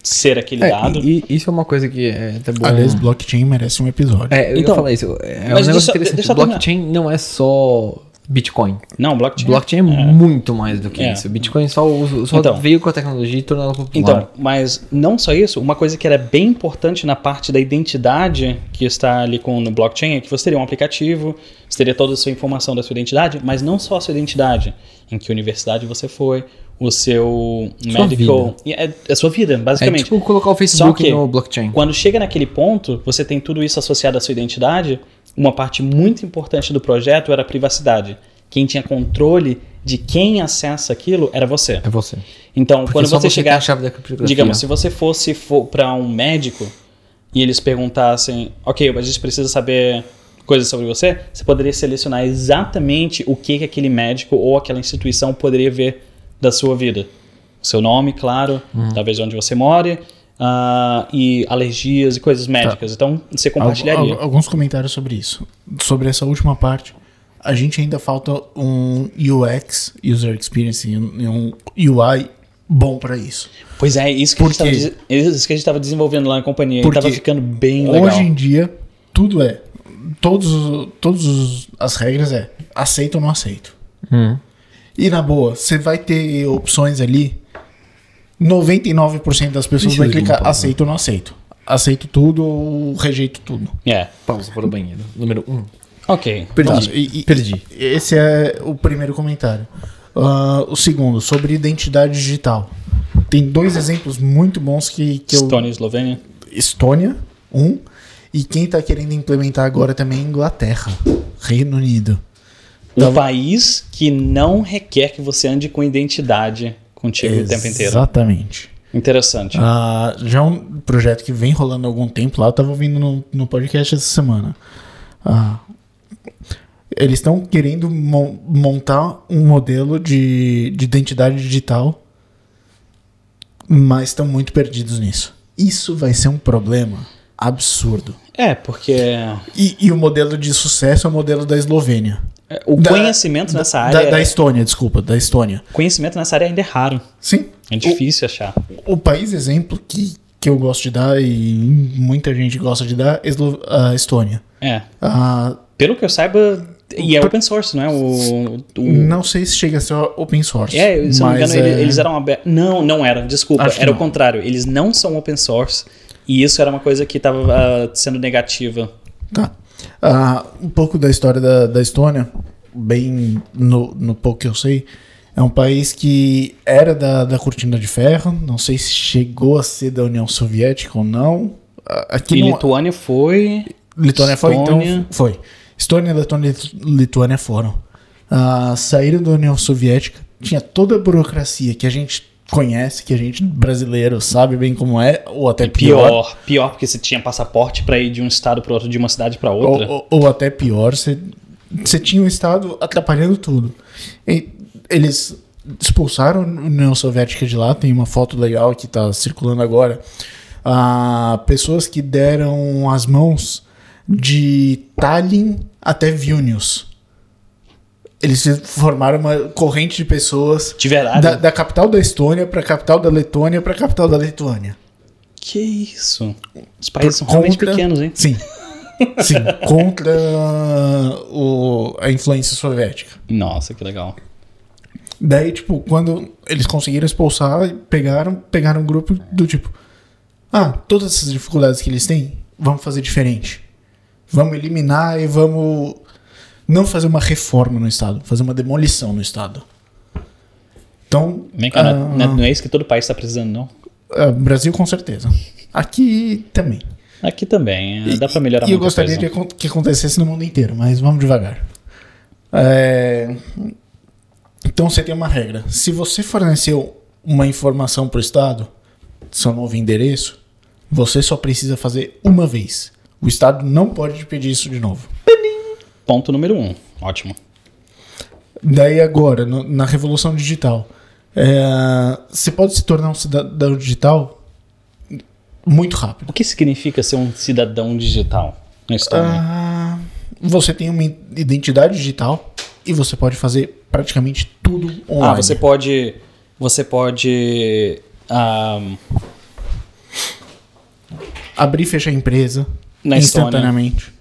ser aquele É, dado. e, e isso é uma coisa que é até bom. Aliás, blockchain merece um episódio. É, eu Então, ia falar isso. É um mas negócio deixa- interessante. deixa eu blockchain não é só Bitcoin. Não, blockchain. Blockchain é, muito mais do que É. isso. Bitcoin só, só Então. veio com a tecnologia e tornou ela popular. Então, mas não só isso, uma coisa que era bem importante na parte da identidade que está ali com no blockchain é que você teria um aplicativo, você teria toda a sua informação da sua identidade, mas não só a sua identidade, em que universidade você foi, o seu Sua medical, é, é a sua vida, é basicamente. tipo colocar o Facebook que no blockchain. Quando chega naquele ponto, você tem tudo isso associado à sua identidade. Uma parte muito importante do projeto era a privacidade. Quem tinha controle de quem acessa aquilo era você. É você. Então, Porque quando você você chegar a chave da criptografia. Digamos, se você fosse para um médico e eles perguntassem, ok, a gente precisa saber coisas sobre você, você poderia selecionar exatamente o que, que aquele médico ou aquela instituição poderia ver da sua vida. Seu nome, claro, Uhum. talvez onde você more, ah, e alergias e coisas médicas. Então, você compartilharia. Al- al- alguns comentários sobre isso. Sobre essa última parte, a gente ainda falta um UX, User Experience, um UI bom para isso. Pois é, isso que, a Por gente tava quê? dese- isso que a gente estava desenvolvendo lá na companhia. E Porque estava ficando bem legal. Hoje em dia, tudo é. Todos, os- todos os- as regras é aceito ou não aceito. Hum. E na boa, você vai ter opções ali. 99% das pessoas Precisa vai clicar aceito ou não aceito. Aceito tudo ou rejeito tudo. É. Pausa para o banheiro. Número 1. Um. Ok. Perdi. Tá, e- e- Perdi. Esse é o primeiro comentário. Ah, o segundo, sobre identidade digital. Tem dois exemplos muito bons que, que eu. Estônia e Eslovênia. Estônia, um. E quem está querendo implementar agora também é Inglaterra, Reino Unido. Um país que não requer que você ande com identidade contigo o tempo inteiro. Exatamente. Interessante. Ah, já é um projeto que vem rolando há algum tempo lá, eu tava ouvindo no, no podcast essa semana. Ah, eles estão querendo mon- montar um modelo de, de identidade digital, mas estão muito perdidos nisso. Isso vai ser um problema absurdo. É, porque E, e o modelo de sucesso é o modelo da Eslovênia. É, o Da- conhecimento nessa Da, área. da Estônia, desculpa, da Estônia. Conhecimento nessa área ainda é raro. Sim. É difícil achar. O país exemplo que, que eu gosto de dar e muita gente gosta de dar é a Estônia. É. Ah, Pelo que eu saiba, e é open source, não é? O, o- não sei se chega a ser open source. É, se não me engano, é- eles eram abertos. Não, não era, desculpa. Acho Era o contrário. Eles não são open source. E isso era uma coisa que estava sendo negativa. Tá. Ah, um pouco da história da, da Estônia, bem no, no pouco que eu sei, é um país que era da, da cortina de ferro, não sei se chegou a ser da União Soviética ou não. Ah, Aqui e não- Lituânia foi. Lituânia foi, então Estônia. foi. Estônia, Letônia e Lituânia foram. Ah, saíram da União Soviética, tinha toda a burocracia que a gente conhece, que a gente brasileiro sabe bem como é, ou até pior. Pior, pior, porque você tinha passaporte para ir de um estado para outro, de uma cidade para outra. Ou, ou- ou até pior, você, você tinha o Estado atrapalhando tudo. E eles expulsaram a União Soviética de lá, tem uma foto legal que está circulando agora. a pessoas que deram as mãos de Tallinn até Vilnius. Eles formaram uma corrente de pessoas da, da capital da Estônia para a capital da Letônia para a capital da Lituânia. Que isso? Os países são realmente Contra- pequenos, hein? Sim. Sim, contra o- a influência soviética. Nossa, que legal. Daí, tipo, quando eles conseguiram expulsar, pegaram, pegaram um grupo do tipo: Ah, todas essas dificuldades que eles têm, vamos fazer diferente. Vamos eliminar e vamos não fazer uma reforma no Estado, fazer uma demolição no Estado. Então, Vem cá, não, é- não é isso que todo país está precisando, não? ah, Brasil com certeza. Aqui também. Aqui também. é, Dá pra melhorar E eu gostaria coisa. que acontecesse no mundo inteiro, mas vamos devagar. É, Então você tem uma regra. Se você forneceu uma informação para o Estado, seu novo endereço, você só precisa fazer uma vez. O Estado não pode te pedir isso de novo. Ponto número um. Ótimo. Daí agora, no- na revolução digital, é, você pode se tornar um cidadão digital muito rápido. O que significa ser um cidadão digital na Estônia? Ah, você tem uma identidade digital e você pode fazer praticamente tudo online. Ah, você pode. Você pode. ah, abrir e fechar a empresa Na instantaneamente.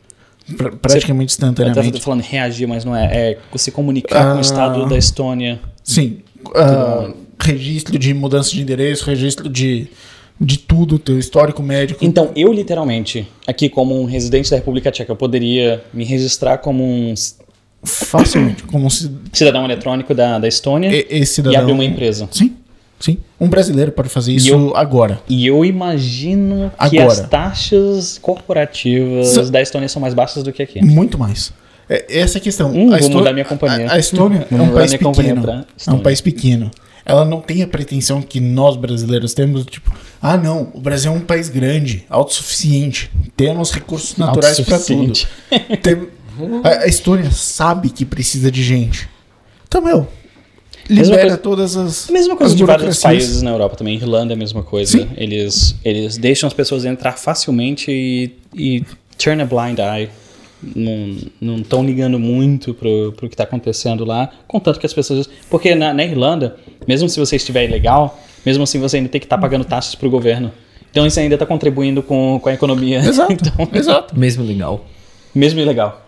Pra- praticamente eu até tô instantaneamente. falando reagir, mas não é. É se comunicar com Ah. o estado da Estônia. Sim. ah, registro de mudança de endereço, registro de, de tudo, teu histórico médico. Então, eu literalmente, aqui como um residente da República Tcheca, eu poderia me registrar como um Facilmente. Como se cidadão eletrônico da, da Estônia e- e cidadão. abrir uma empresa. Sim, sim. Um brasileiro pode fazer isso eu- agora. E eu imagino que Agora. as taxas corporativas Sa- da Estônia são mais baixas do que aqui. Muito mais. É, essa é a questão. Hum, a vou mudar minha companhia. A, a Estônia é um país pequeno. É um país pequeno. Ela não tem a pretensão que nós brasileiros temos, tipo, ah não, o Brasil é um país grande, autossuficiente, temos recursos naturais para tudo. Tem- a, a Estônia sabe que precisa de gente. Então, meu, libera coisa- todas as. A mesma coisa as de vários países na Europa também. Irlanda é a mesma coisa. Sim. Eles, eles deixam as pessoas entrar facilmente e, e turn a blind eye. Não estão ligando muito pro, pro que está acontecendo lá. Contanto que as pessoas. Porque na, na Irlanda, mesmo se você estiver ilegal, mesmo assim você ainda tem que estar pagando taxas pro governo. Então isso ainda está contribuindo com, com a economia. Exato, Então, exato. Mesmo legal. mesmo ilegal.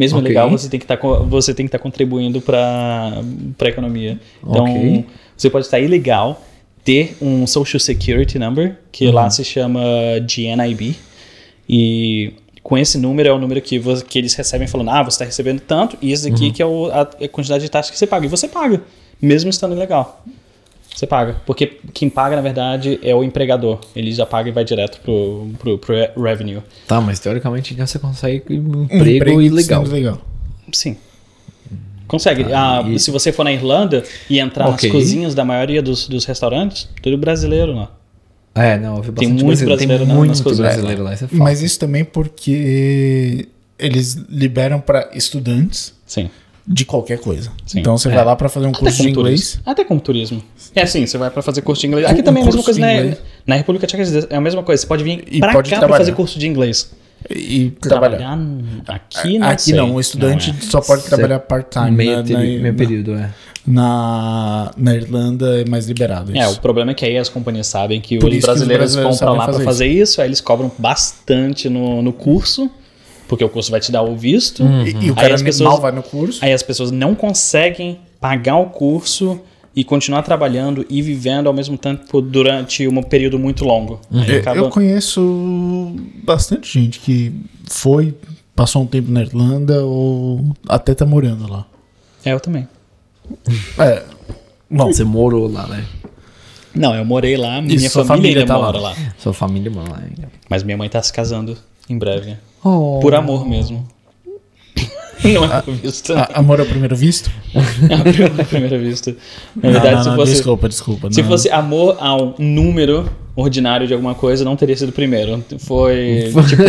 Mesmo Ok. ilegal, você tem que estar você tem que estar contribuindo para a economia. Então, Ok. você pode estar ilegal, ter um Social Security Number, que Uhum. lá se chama GNIB, e com esse número é o número que, vo- que eles recebem falando, ah, você está recebendo tanto, e esse Uhum. aqui que é o- a, a quantidade de taxa que você paga. E você paga, mesmo estando ilegal. Você paga. Porque quem paga, na verdade, é o empregador. Ele já paga e vai direto pro, pro, pro revenue. Tá, mas teoricamente então você consegue um Um emprego, ilegal. legal. Sim. Consegue. Ah, Ah, e- Se você for na Irlanda e entrar Ok. nas cozinhas da maioria dos, dos restaurantes, tudo brasileiro lá. É, não, eu vi Tem bastante muito brasileiro. brasileiro Tem na- muito nas coisas. brasileiro lá, isso é. Mas isso também porque eles liberam para estudantes Sim. De qualquer coisa. Sim. Então você É. vai lá para fazer um curso de inglês. turismo. Até como turismo. É assim, você vai pra fazer curso de inglês. Um- Aqui também é a mesma coisa, né? Na República Tcheca é a mesma coisa. Você pode vir pra pode cá pra trabalhar. fazer curso de inglês. E trabalhar. aqui não Aqui sei. não, o estudante Não é. só pode trabalhar part-time. meio, na, teri- na, meio período, é. na, na Irlanda é mais liberado. É, isso. o problema é que aí as companhias sabem que os isso que os brasileiros brasileiros vão pra sabem lá pra fazer fazer isso, aí eles cobram bastante no, no curso, porque o curso vai te dar o visto. E, e o cara as mal pessoas- vai no curso. Aí as pessoas não conseguem pagar o curso e continuar trabalhando e vivendo ao mesmo tempo durante um período muito longo. Aí Eu- acaba- Eu conheço bastante gente que foi, passou um tempo na Irlanda ou até tá morando lá. É, eu também. É. Bom, Você morou lá, né? Não, eu morei lá, minha sua família, família tá mora lá. lá. Sua família mora lá ainda. Mas minha mãe tá se casando em breve. Oh. Por amor mesmo. não é por visto. a- amor ao primeiro visto? à primeira vista. Na verdade, não, não, se não, fosse. desculpa, desculpa. Se não. fosse amor a um número ordinário de alguma coisa, não teria sido o primeiro. Foi tipo.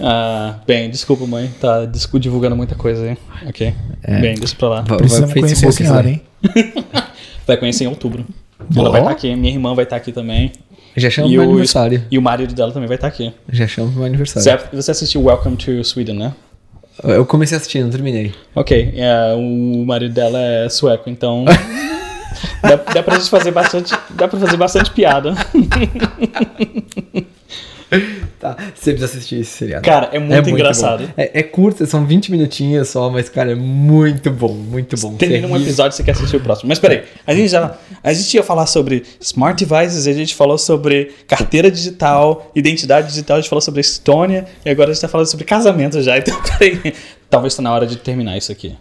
ah, bem, desculpa, mãe. Tá divulgando muita coisa aí. Ok. É. Bem, deixa pra lá. Vai- Precisamos vai conhecer a senhora, hein? Vai conhecer em outubro. Ela Ó. vai estar aqui, minha irmã vai estar aqui também. Já chama E pro meu o, aniversário. e o marido dela também vai estar aqui. Já chama pro meu aniversário. Você, você assistiu Welcome to Sweden, né? Eu comecei a assistir, não terminei. Ok, é, o marido dela é sueco, então. dá, dá pra gente fazer bastante. Dá pra fazer bastante piada. Tá, você precisa assistir esse seriado. Cara, é muito engraçado. bom. É, é curto, são 20 minutinhos só, mas, cara, é muito bom, muito bom. Termina um episódio e você quer assistir o próximo. Mas peraí, a gente já. A gente ia falar sobre smart devices, a gente falou sobre carteira digital, identidade digital, a gente falou sobre Estônia, e agora a gente tá falando sobre casamento já. Então, peraí. Talvez tá na hora de terminar isso aqui.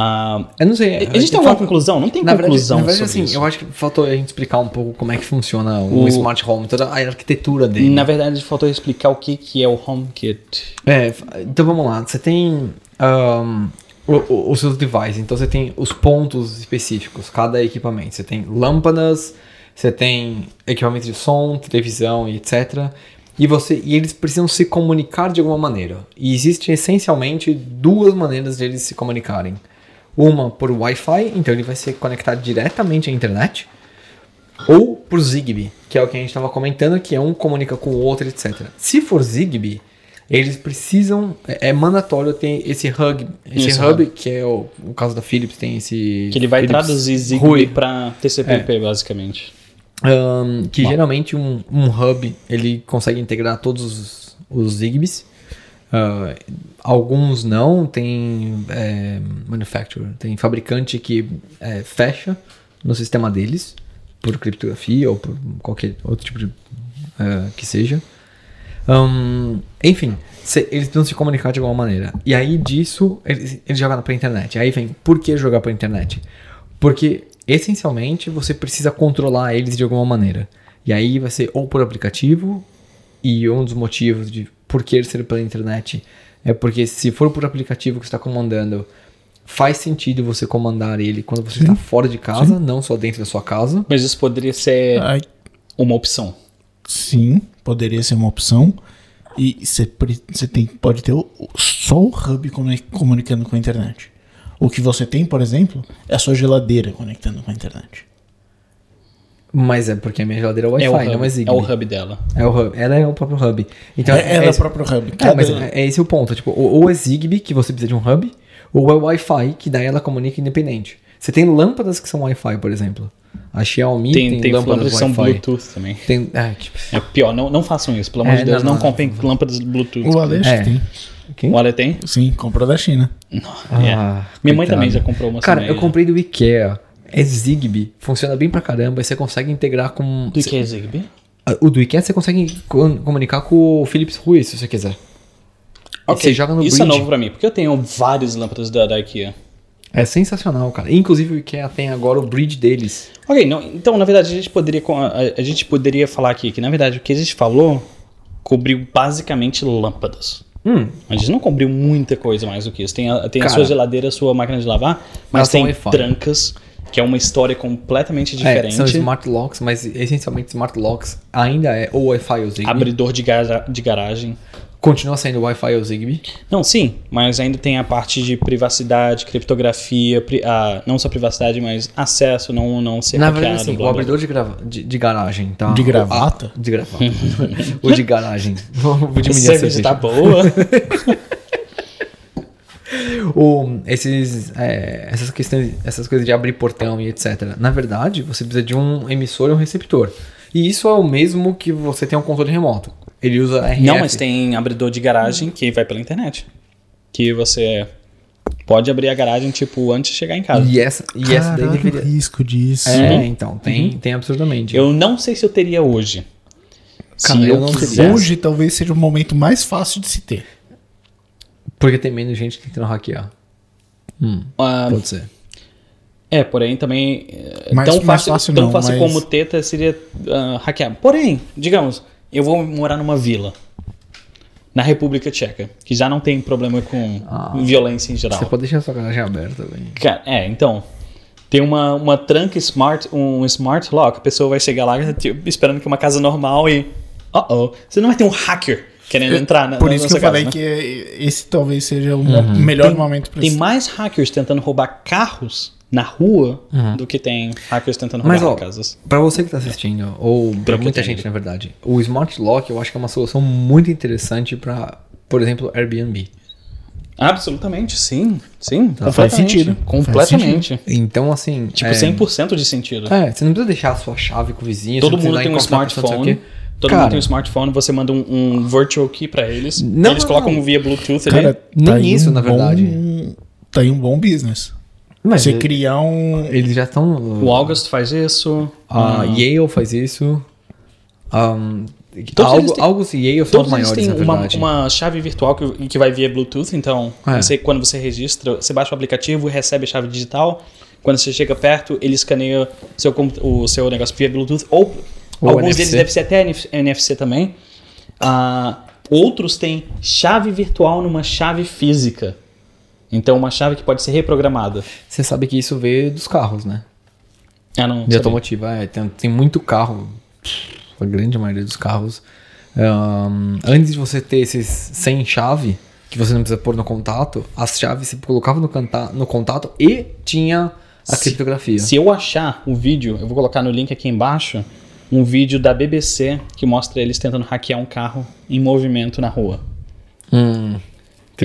Ah, Eu não sei. a gente tem alguma conclusão? Não tem Na verdade, conclusão na verdade assim, isso. eu acho que faltou a gente explicar um pouco como é que funciona o, O- smart home, toda a arquitetura dele. Na verdade, faltou explicar o que, que é o HomeKit. É, então vamos lá. Você tem ahn, o- o- os seus devices, então você tem os pontos específicos, cada equipamento. Você tem lâmpadas, você tem equipamento de som, televisão e etc. E, você, e eles precisam se comunicar de alguma maneira. E existem essencialmente duas maneiras de eles se comunicarem. Uma por Wi-Fi, então ele vai se conectar diretamente à internet ou por Zigbee, que é o que a gente estava comentando, que é um comunica com o outro, etc. Se for Zigbee, eles precisam, é, é mandatório ter esse hub, esse Esse hub, hub. que é o, o caso da Philips, tem esse... Que ele vai Philips traduzir Zigbee pra TCP/IP, basicamente. ahn, que Bom. geralmente um, um hub, ele consegue integrar todos os, os Zigbees. Ah, alguns não, tem é, manufacturer, tem fabricante que é, fecha no sistema deles, por criptografia ou por qualquer outro tipo de é, que seja. Ahn, enfim, se- eles precisam se comunicar de alguma maneira. E aí disso, eles, eles jogam pra internet. Aí vem, por que jogar pra internet? Porque, essencialmente, você precisa controlar eles de alguma maneira. E aí vai ser ou por aplicativo, e um dos motivos de por que ser pela internet é porque se for por aplicativo que você está comandando, faz sentido você comandar ele quando você está fora de casa, não só dentro da sua casa. Mas isso poderia ser Ai, uma opção. sim, poderia ser uma opção. E você tem, pode ter o- só o hub comuni- comunicando com a internet. O que você tem, por exemplo, é a sua geladeira conectando com a internet. Mas é porque a minha geladeira é Wi-Fi, é, o hub, não é é Zigbee. o hub dela. É o hub. Ela é o próprio hub. Então, É- ela é o esse- próprio hub. É, Cada- mas é, é esse o ponto. Tipo, ou, ou é Zigbee, que você precisa de um hub, ou é Wi-Fi, que daí ela comunica independente. Você tem lâmpadas que são Wi-Fi, por exemplo. A Xiaomi tem, Tem, tem lâmpadas que são Wi-Fi. Bluetooth também. Tem, é, tipo, É pior, não, não façam isso, pelo amor É, de Deus. não, Não, não. comprem lâmpadas Bluetooth. O Ale É. tem. quem? O Ale tem? Sim, comprou da China. Ah, Minha mãe também já comprou uma Cara, eu comprei do IKEA. É Zigbee. Funciona bem pra caramba. E você consegue integrar com... Do que é Zigbee? Ah, O do IKEA você consegue co- comunicar com o Philips Hue, se você quiser. Você joga no Isso é bridge. novo pra mim, porque eu tenho várias lâmpadas da, da IKEA. É sensacional, cara. Inclusive o IKEA tem agora o bridge deles. Ok, não, então na verdade a gente poderia a, a gente poderia falar aqui que na verdade o que a gente falou cobriu basicamente lâmpadas. Hum, A gente não cobriu muita coisa mais do que isso. Tem a, tem a Cara. sua geladeira, a sua máquina de lavar, mas tem trancas, que é uma história completamente é, diferente. são smart locks, mas essencialmente smart locks ainda é ou Wi-Fi ou Zigbee. Abridor de, gara- de garagem. Continua sendo Wi-Fi ou Zigbee. Não, sim, mas ainda tem a parte de privacidade, criptografia, pri- ah, não só privacidade, mas acesso, não, não ser Na verdade, sim, o abridor de, de, de garagem, tá? De gravata? Ah, de gravata. o de garagem. Vou diminuir a Cerveja cerveja. tá boa. O, esses, é, essas questões, essas coisas de abrir portão e etc. Na verdade, você precisa de um emissor e um receptor. E isso é o mesmo que você tem um controle remoto. Ele usa RF. não, mas tem abridor de garagem que vai pela internet. Que você pode abrir a garagem, tipo, antes de chegar em casa. E essa, e essa daí Caralho, deveria. risco disso. É, então, tem, tem absurdamente. Eu não sei se eu teria hoje. Cara, se eu eu, não teria. Hoje talvez seja o momento mais fácil de se ter. Porque tem menos gente tentando hackear. Hum, Ah, pode ser. É, porém também é, Mais- tão fácil, fácil tão não, fácil mas- como teta seria ah, hackear. Porém, digamos, eu vou morar numa vila na República Tcheca, que já não tem problema com Ah. violência em geral. Você pode deixar sua garagem aberta, velho. Cara, é, então, tem uma, uma tranca smart, um smart lock, a pessoa vai chegar lá tipo, esperando que uma casa normal e uh-oh, você não vai ter um hacker querendo entrar na Por na isso que eu falei casa, né? que esse talvez seja o mo- melhor momento para Tem isso. mais hackers tentando roubar carros na rua do que tem hackers tentando Mas, roubar ó, casas. Pra você que tá assistindo, ou pra que muita gente, na verdade, o Smart Lock eu acho que é uma solução muito interessante pra, por exemplo, Airbnb. Absolutamente, sim. Sim, Faz completamente. sentido. Completamente. Então, assim. Tipo, é, 100% de sentido. É, você não precisa deixar a sua chave com o vizinho. Todo você mundo tem um smartphone. Todo Cara, mundo tem um smartphone, você manda um, um virtual key pra eles. Não, eles colocam não. via Bluetooth Cara, ali. Nem tá aí isso, um na verdade. bom- tá aí um bom business. Mas Você ele- criar um. eles já estão. O August faz isso. A Yale faz isso. Um, Algo, têm- August e Yale são os maiores, têm na uma, uma chave virtual que, que vai via Bluetooth, então É. você, quando você registra, você baixa o aplicativo, recebe a chave digital. Quando você chega perto, ele escaneia seu, o seu negócio via Bluetooth. Ou, Ou alguns NFC. deles devem ser até NF- NFC também. Ah, outros têm chave virtual numa chave física. Então, uma chave que pode ser reprogramada. Você sabe que isso veio dos carros, né? Ah, não. De sabia. automotivo, é. Tem, tem muito carro. A grande maioria dos carros. um, antes de você ter esses sem chave, que você não precisa pôr no contato, as chaves você colocava no, canta, no contato e tinha a Se- criptografia. Se eu achar o vídeo, eu vou colocar no link aqui embaixo, um vídeo da BBC que mostra eles tentando hackear um carro em movimento na rua. Hum,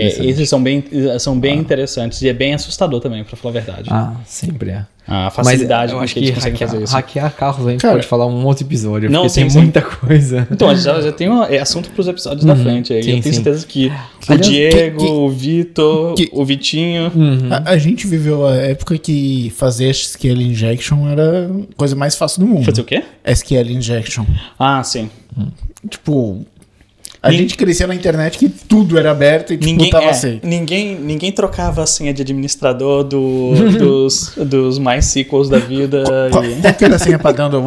É, esses são bem, são bem interessantes e é bem assustador também, pra falar a verdade. Ah, sempre é. A Mas facilidade eu com acho que que eles hackear, fazer isso. hackear carros a gente Cara, pode falar um outro episódio, não, porque sim, tem sim. muita coisa. Então, já, já tem um, é assunto pros episódios da frente. aí sim, eu tenho sim. certeza que o Aliás, Diego, que- que- o Vitor, que- o Vitinho. Uhum. A, a gente viveu a época que fazer SQL injection era a coisa mais fácil do mundo. Fazer o quê? SQL injection. Ah, sim. Tipo, a Nin- gente crescia na internet que tudo era aberto e tipo, Ninguém, tava é, ninguém, ninguém trocava a senha de administrador do, dos, dos MySQLs da vida. Qual, e- qual era a senha padrão do?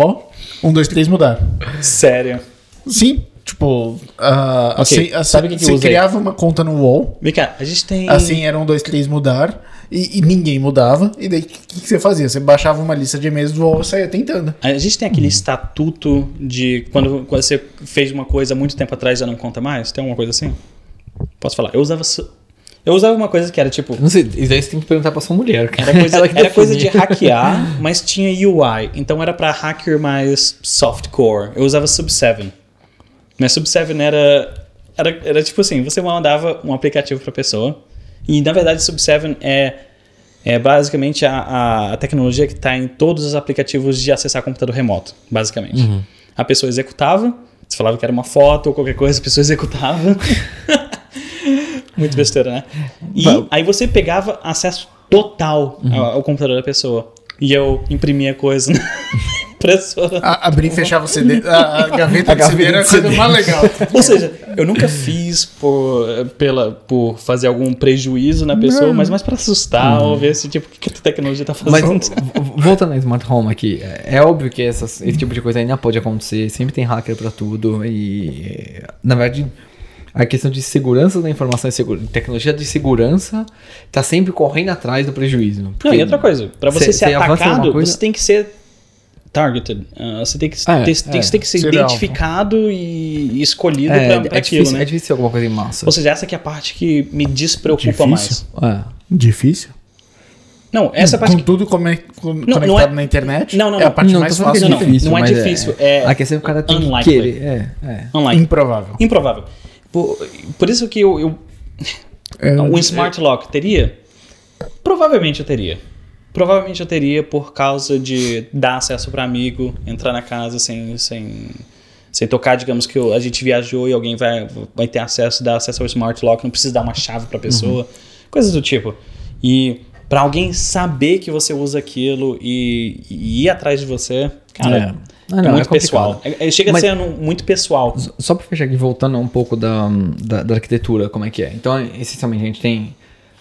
Um, dois, três, mudar. Sério. Sim, tipo, a, a Ok, sen- a sabe o que que você aí? criava uma conta no wall, Vem cá, a gente tem. a senha era um, dois, três, mudar, e, e ninguém mudava, e daí o que, que você fazia? Você baixava uma lista de e-mails do wall e saía tentando. A gente tem aquele estatuto de quando, quando você fez uma coisa há muito tempo atrás e já não conta mais? Tem alguma coisa assim? Posso falar? Eu usava. su- Eu usava uma coisa que era tipo. Não sei, isso aí você tem que perguntar pra sua mulher. cara. Era coisa, era coisa de hackear, mas tinha UI. Então era pra hacker mais softcore. Eu usava Sub7. Mas Sub7 era, era. Era tipo assim: você mandava um aplicativo pra pessoa. E na verdade, Sub7 é. É basicamente a, a tecnologia que está em todos os aplicativos de acessar computador remoto, basicamente. Uhum. A pessoa executava, você falava que era uma foto ou qualquer coisa, a pessoa executava. Muito besteira, né? E aí você pegava acesso total Uhum. ao, ao computador da pessoa. E eu imprimia coisa na impressora. A, abrir e fechar o CD, a, a gaveta A CD gaveta era a do coisa mais legal. Ou seja, eu nunca fiz por, pela, por fazer algum prejuízo na pessoa, mas mais pra assustar ou ver se, tipo, o que que a tecnologia tá Mas fazendo. v- voltando na Smart Home aqui, é é óbvio que essas- esse tipo de coisa ainda pode acontecer, sempre tem hacker pra tudo e na verdade a questão de segurança da informação e tecnologia de segurança tá sempre correndo atrás do prejuízo. Não, e outra coisa, pra você cê- ser cê atacado, coisa- você tem que ser targeted. Ah, você tem que, É, ter, tem, é. que- tem que ser identificado e, e escolhido é, pra, pra é, aquilo, difícil, né? é difícil alguma coisa em massa. Ou seja, essa que é a parte que me despreocupa Difícil? mais. É. Difícil. Não, essa é parte Com que... tudo come- com- não conectado é- na internet, Não, não, é a não. parte Não, mais que fácil. não, de não, não é mas difícil, é A questão é que o cara tem que unlikely. querer. É, é. Online. Improvável. Improvável. Por, por isso que eu, eu É, um smart lock teria? Provavelmente eu teria. Provavelmente eu teria por causa de dar acesso para amigo, entrar na casa sem, sem, sem tocar, digamos que eu- a gente viajou e alguém vai, vai ter acesso, dar acesso ao smart lock, não precisa dar uma chave para pessoa, coisas do tipo. E para alguém saber que você usa aquilo e, e ir atrás de você, cara, É. é, Ah, não, muito é complicado. pessoal. É- é- chega Mas- a ser um- muito pessoal. Só pra fechar aqui, voltando um pouco da, da, da arquitetura, como é que é. Então, essencialmente, a gente tem.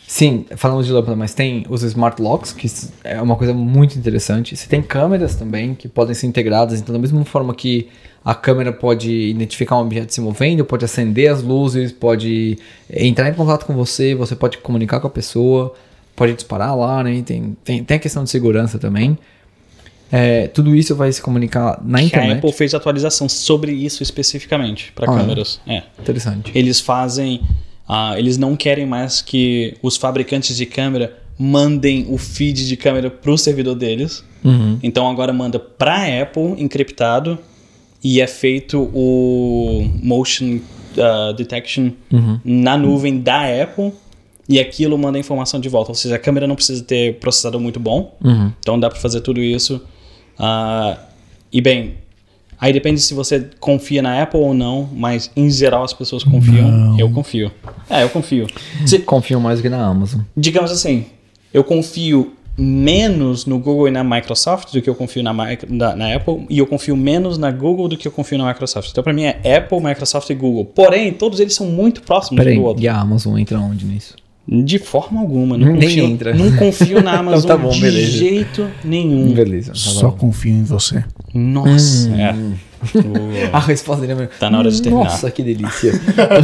Sim, falamos de lâmpada, mas tem os smart locks, que é uma coisa muito interessante. Você tem câmeras também, que podem ser integradas. Então, da mesma forma que a câmera pode identificar um objeto se movendo, pode acender as luzes, pode entrar em contato com você, você pode comunicar com a pessoa, pode disparar lá, né? Tem, tem, tem a questão de segurança também. É, tudo isso vai se comunicar na Que a internet. Apple fez atualização sobre isso especificamente para Ah, é? câmeras. É. Interessante. Eles fazem. Ah, eles não querem mais que os fabricantes de câmera mandem o feed de câmera pro servidor deles. Então agora manda pra Apple encriptado e é feito o motion uh, detection na nuvem da Apple e aquilo manda a informação de volta. Ou seja, a câmera não precisa ter processador muito bom, então dá pra fazer tudo isso. Ah, e bem, aí depende se você confia na Apple ou não, mas em geral as pessoas confiam. Eu confio. É, eu confio. Se- Confio mais do que na Amazon. digamos assim, eu confio menos no Google e na Microsoft do que eu confio na, na, na Apple, e eu confio menos na Google do que eu confio na Microsoft. Então, pra mim, é Apple, Microsoft e Google. Porém, todos eles são muito próximos um Peraí, do outro. e a Amazon entra onde nisso? De forma alguma. Não Nem confio, entra. Não confio na Amazon tá bom, de beleza. jeito nenhum. Beleza. tá Só bom. confio em você. Nossa. É. A resposta dele é mesmo. Tá na hora de terminar. Nossa, que delícia.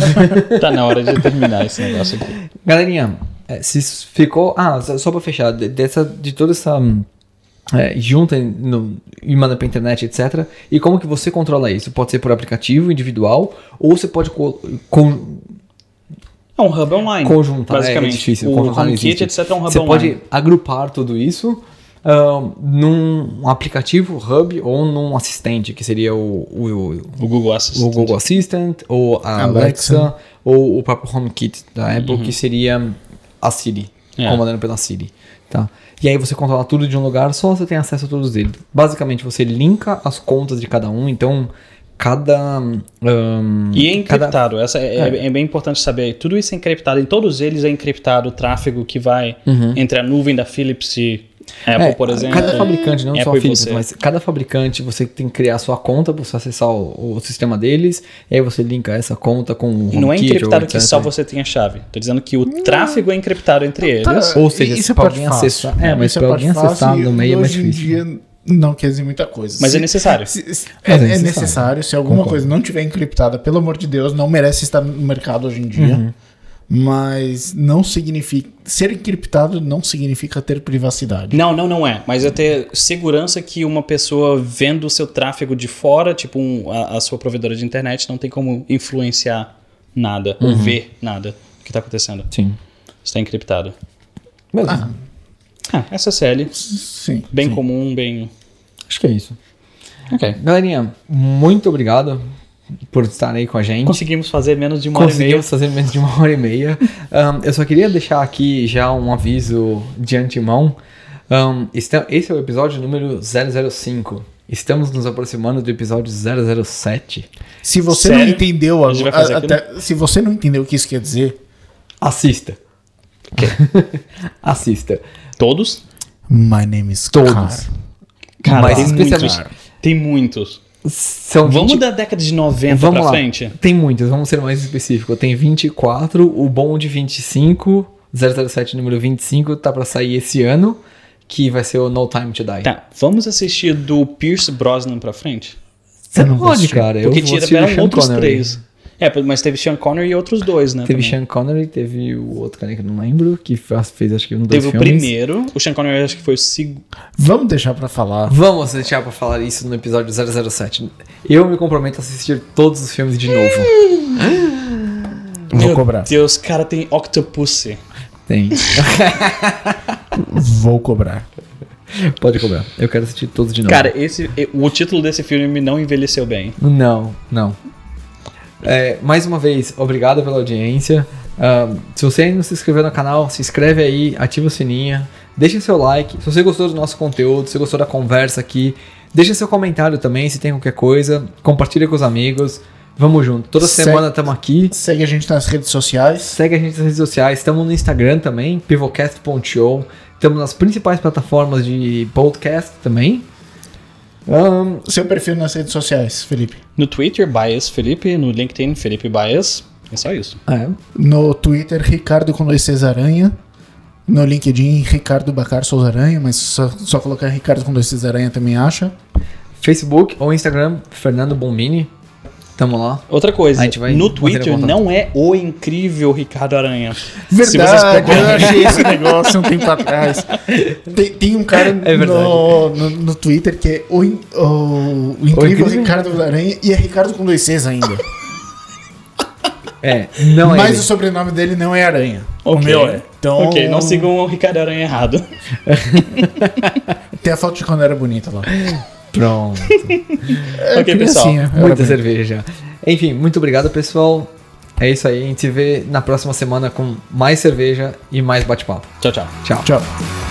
Tá na hora de terminar esse negócio aqui. Galerinha, é, se ficou. Ah, só pra fechar, de- dessa, de toda essa. hum, é, junta no, e manda pra internet, etc. E como que você controla isso? Pode ser por aplicativo individual ou você pode co- É um hub online. conjuntar. Basicamente. é, é difícil. o HomeKit, etc. é um hub Você online. pode agrupar tudo isso ahn, num aplicativo, hub ou num assistente, que seria o, o, O Google Assistant. o Google Assistant, ou a Alexa, Alexa. ou o próprio HomeKit da Apple, que seria a Siri, É. comandando pela Siri. Tá? E aí você controla tudo de um lugar, só você tem acesso a todos eles. Basicamente, você linka as contas de cada um, então cada... ahn, E é cada- encriptado. Essa é, é- é bem importante saber. Tudo isso é encriptado. Em todos eles é encriptado o tráfego que vai entre a nuvem da Philips e Apple, É, por exemplo. Cada fabricante, não só Apple a e Philips, você. mas cada fabricante você tem que criar a sua conta para você acessar o, o sistema deles, e aí você linka essa conta com o Não é encriptado que só você tem a chave. Tô dizendo que o tráfego é encriptado entre eles. Tá. Ou seja, isso se é pra parte alguém acessar- é, mas Isso pra parte alguém acessar fácil no meio é mais difícil. dia não quer dizer muita coisa. Mas Se- é necessário. se- se- É é, é necessário. necessário. Se alguma Concordo. coisa não tiver encriptada, pelo amor de Deus, não merece estar no mercado hoje em dia. Uhum. Mas não significa. Ser encriptado não significa ter privacidade. Não, não, não é. Mas é ter segurança que uma pessoa vendo o seu tráfego de fora, tipo um- a, a sua provedora de internet, não tem como influenciar nada ou ver nada do que está acontecendo. Sim. Está encriptado. Beleza. Ah, SSL, Sim. bem sim. comum, bem. Acho que é isso. Ok. Galerinha, muito obrigado por estar aí com a gente. Conseguimos fazer menos de uma hora e meia. Conseguimos fazer menos de uma hora e meia. Ahn, eu só queria deixar aqui já um aviso de antemão. Esta- esse é o episódio número 005. Estamos nos aproximando do episódio 007. Se você Sério? não entendeu A fazer aquilo? até, se você não entendeu o que isso quer dizer, Assista. Assista. Todos? my name is Todos. Car. Cara, Mas tem especialmente- muitos. Tem muitos. São Vamos 20 da década de 90 Vamos pra lá. frente? Tem muitos, vamos ser mais específico. Tem 24, o bom de 25, 007 número 25 tá pra sair esse ano, que vai ser o No Time to Die. Tá, vamos assistir do Pierce Brosnan pra frente? Você Eu não vou pode, cara. Eu Porque vou assistir o tiveram Sean outros Connery. três. É, mas teve Sean Connery e outros dois, né? Teve também. Sean Connery, teve o outro cara que eu não lembro, que faz- fez acho que um Teve dois o filmes. primeiro, o Sean Connery acho que foi o segundo. Vamos deixar pra falar. Vamos deixar pra falar isso no episódio 007. Eu me comprometo a assistir todos os filmes de novo. Vou Meu cobrar. Deus, cara, tem Octopussy. Tem. Vou cobrar. Pode cobrar. Eu quero assistir todos de novo. Cara, esse, o título desse filme não envelheceu bem. Não, não. É, mais uma vez, obrigado pela audiência. Ahn, se você ainda não se inscreveu no canal, se inscreve aí, ativa o sininho, deixa seu like. Se você gostou do nosso conteúdo, se gostou da conversa aqui, deixa seu comentário também, se tem qualquer coisa. Compartilha com os amigos. Vamos junto. Toda Segue- semana estamos aqui. Segue a gente nas redes sociais. Segue a gente nas redes sociais. Estamos no Instagram também, pivocast.show. Estamos nas principais plataformas de podcast também. Ahn, Seu perfil nas redes sociais, Felipe. No Twitter, Bias Felipe. No LinkedIn, Felipe Bias. É só isso. é, No Twitter, Ricardo com dois Cs Aranha. No LinkedIn, Ricardo Bacar Souza Aranha, mas só, só colocar Ricardo com dois Cs Aranha também acha. Facebook ou Instagram, Fernando Bombini. Tamo lá. Outra coisa, A gente vai no Twitter não é o incrível Ricardo Aranha. Se vocês Verdade, pegarem- eu achei esse negócio um tempo atrás. Tem, tem um cara É no, no, no Twitter que é o, in- o, o incrível incrível Ricardo Aranha e é Ricardo com dois Cs ainda. É, não é Mas ele. o sobrenome dele não é Aranha. O Ok. meu é. Então, Ok, não sigam o Ricardo Aranha errado. Tem a foto de quando era bonita lá. Pronto. ok, pessoal. criancinha, era Muita bem. cerveja. Enfim, muito obrigado, pessoal. É isso aí. A gente se vê na próxima semana com mais cerveja e mais bate-papo. Tchau, tchau. Tchau. Tchau.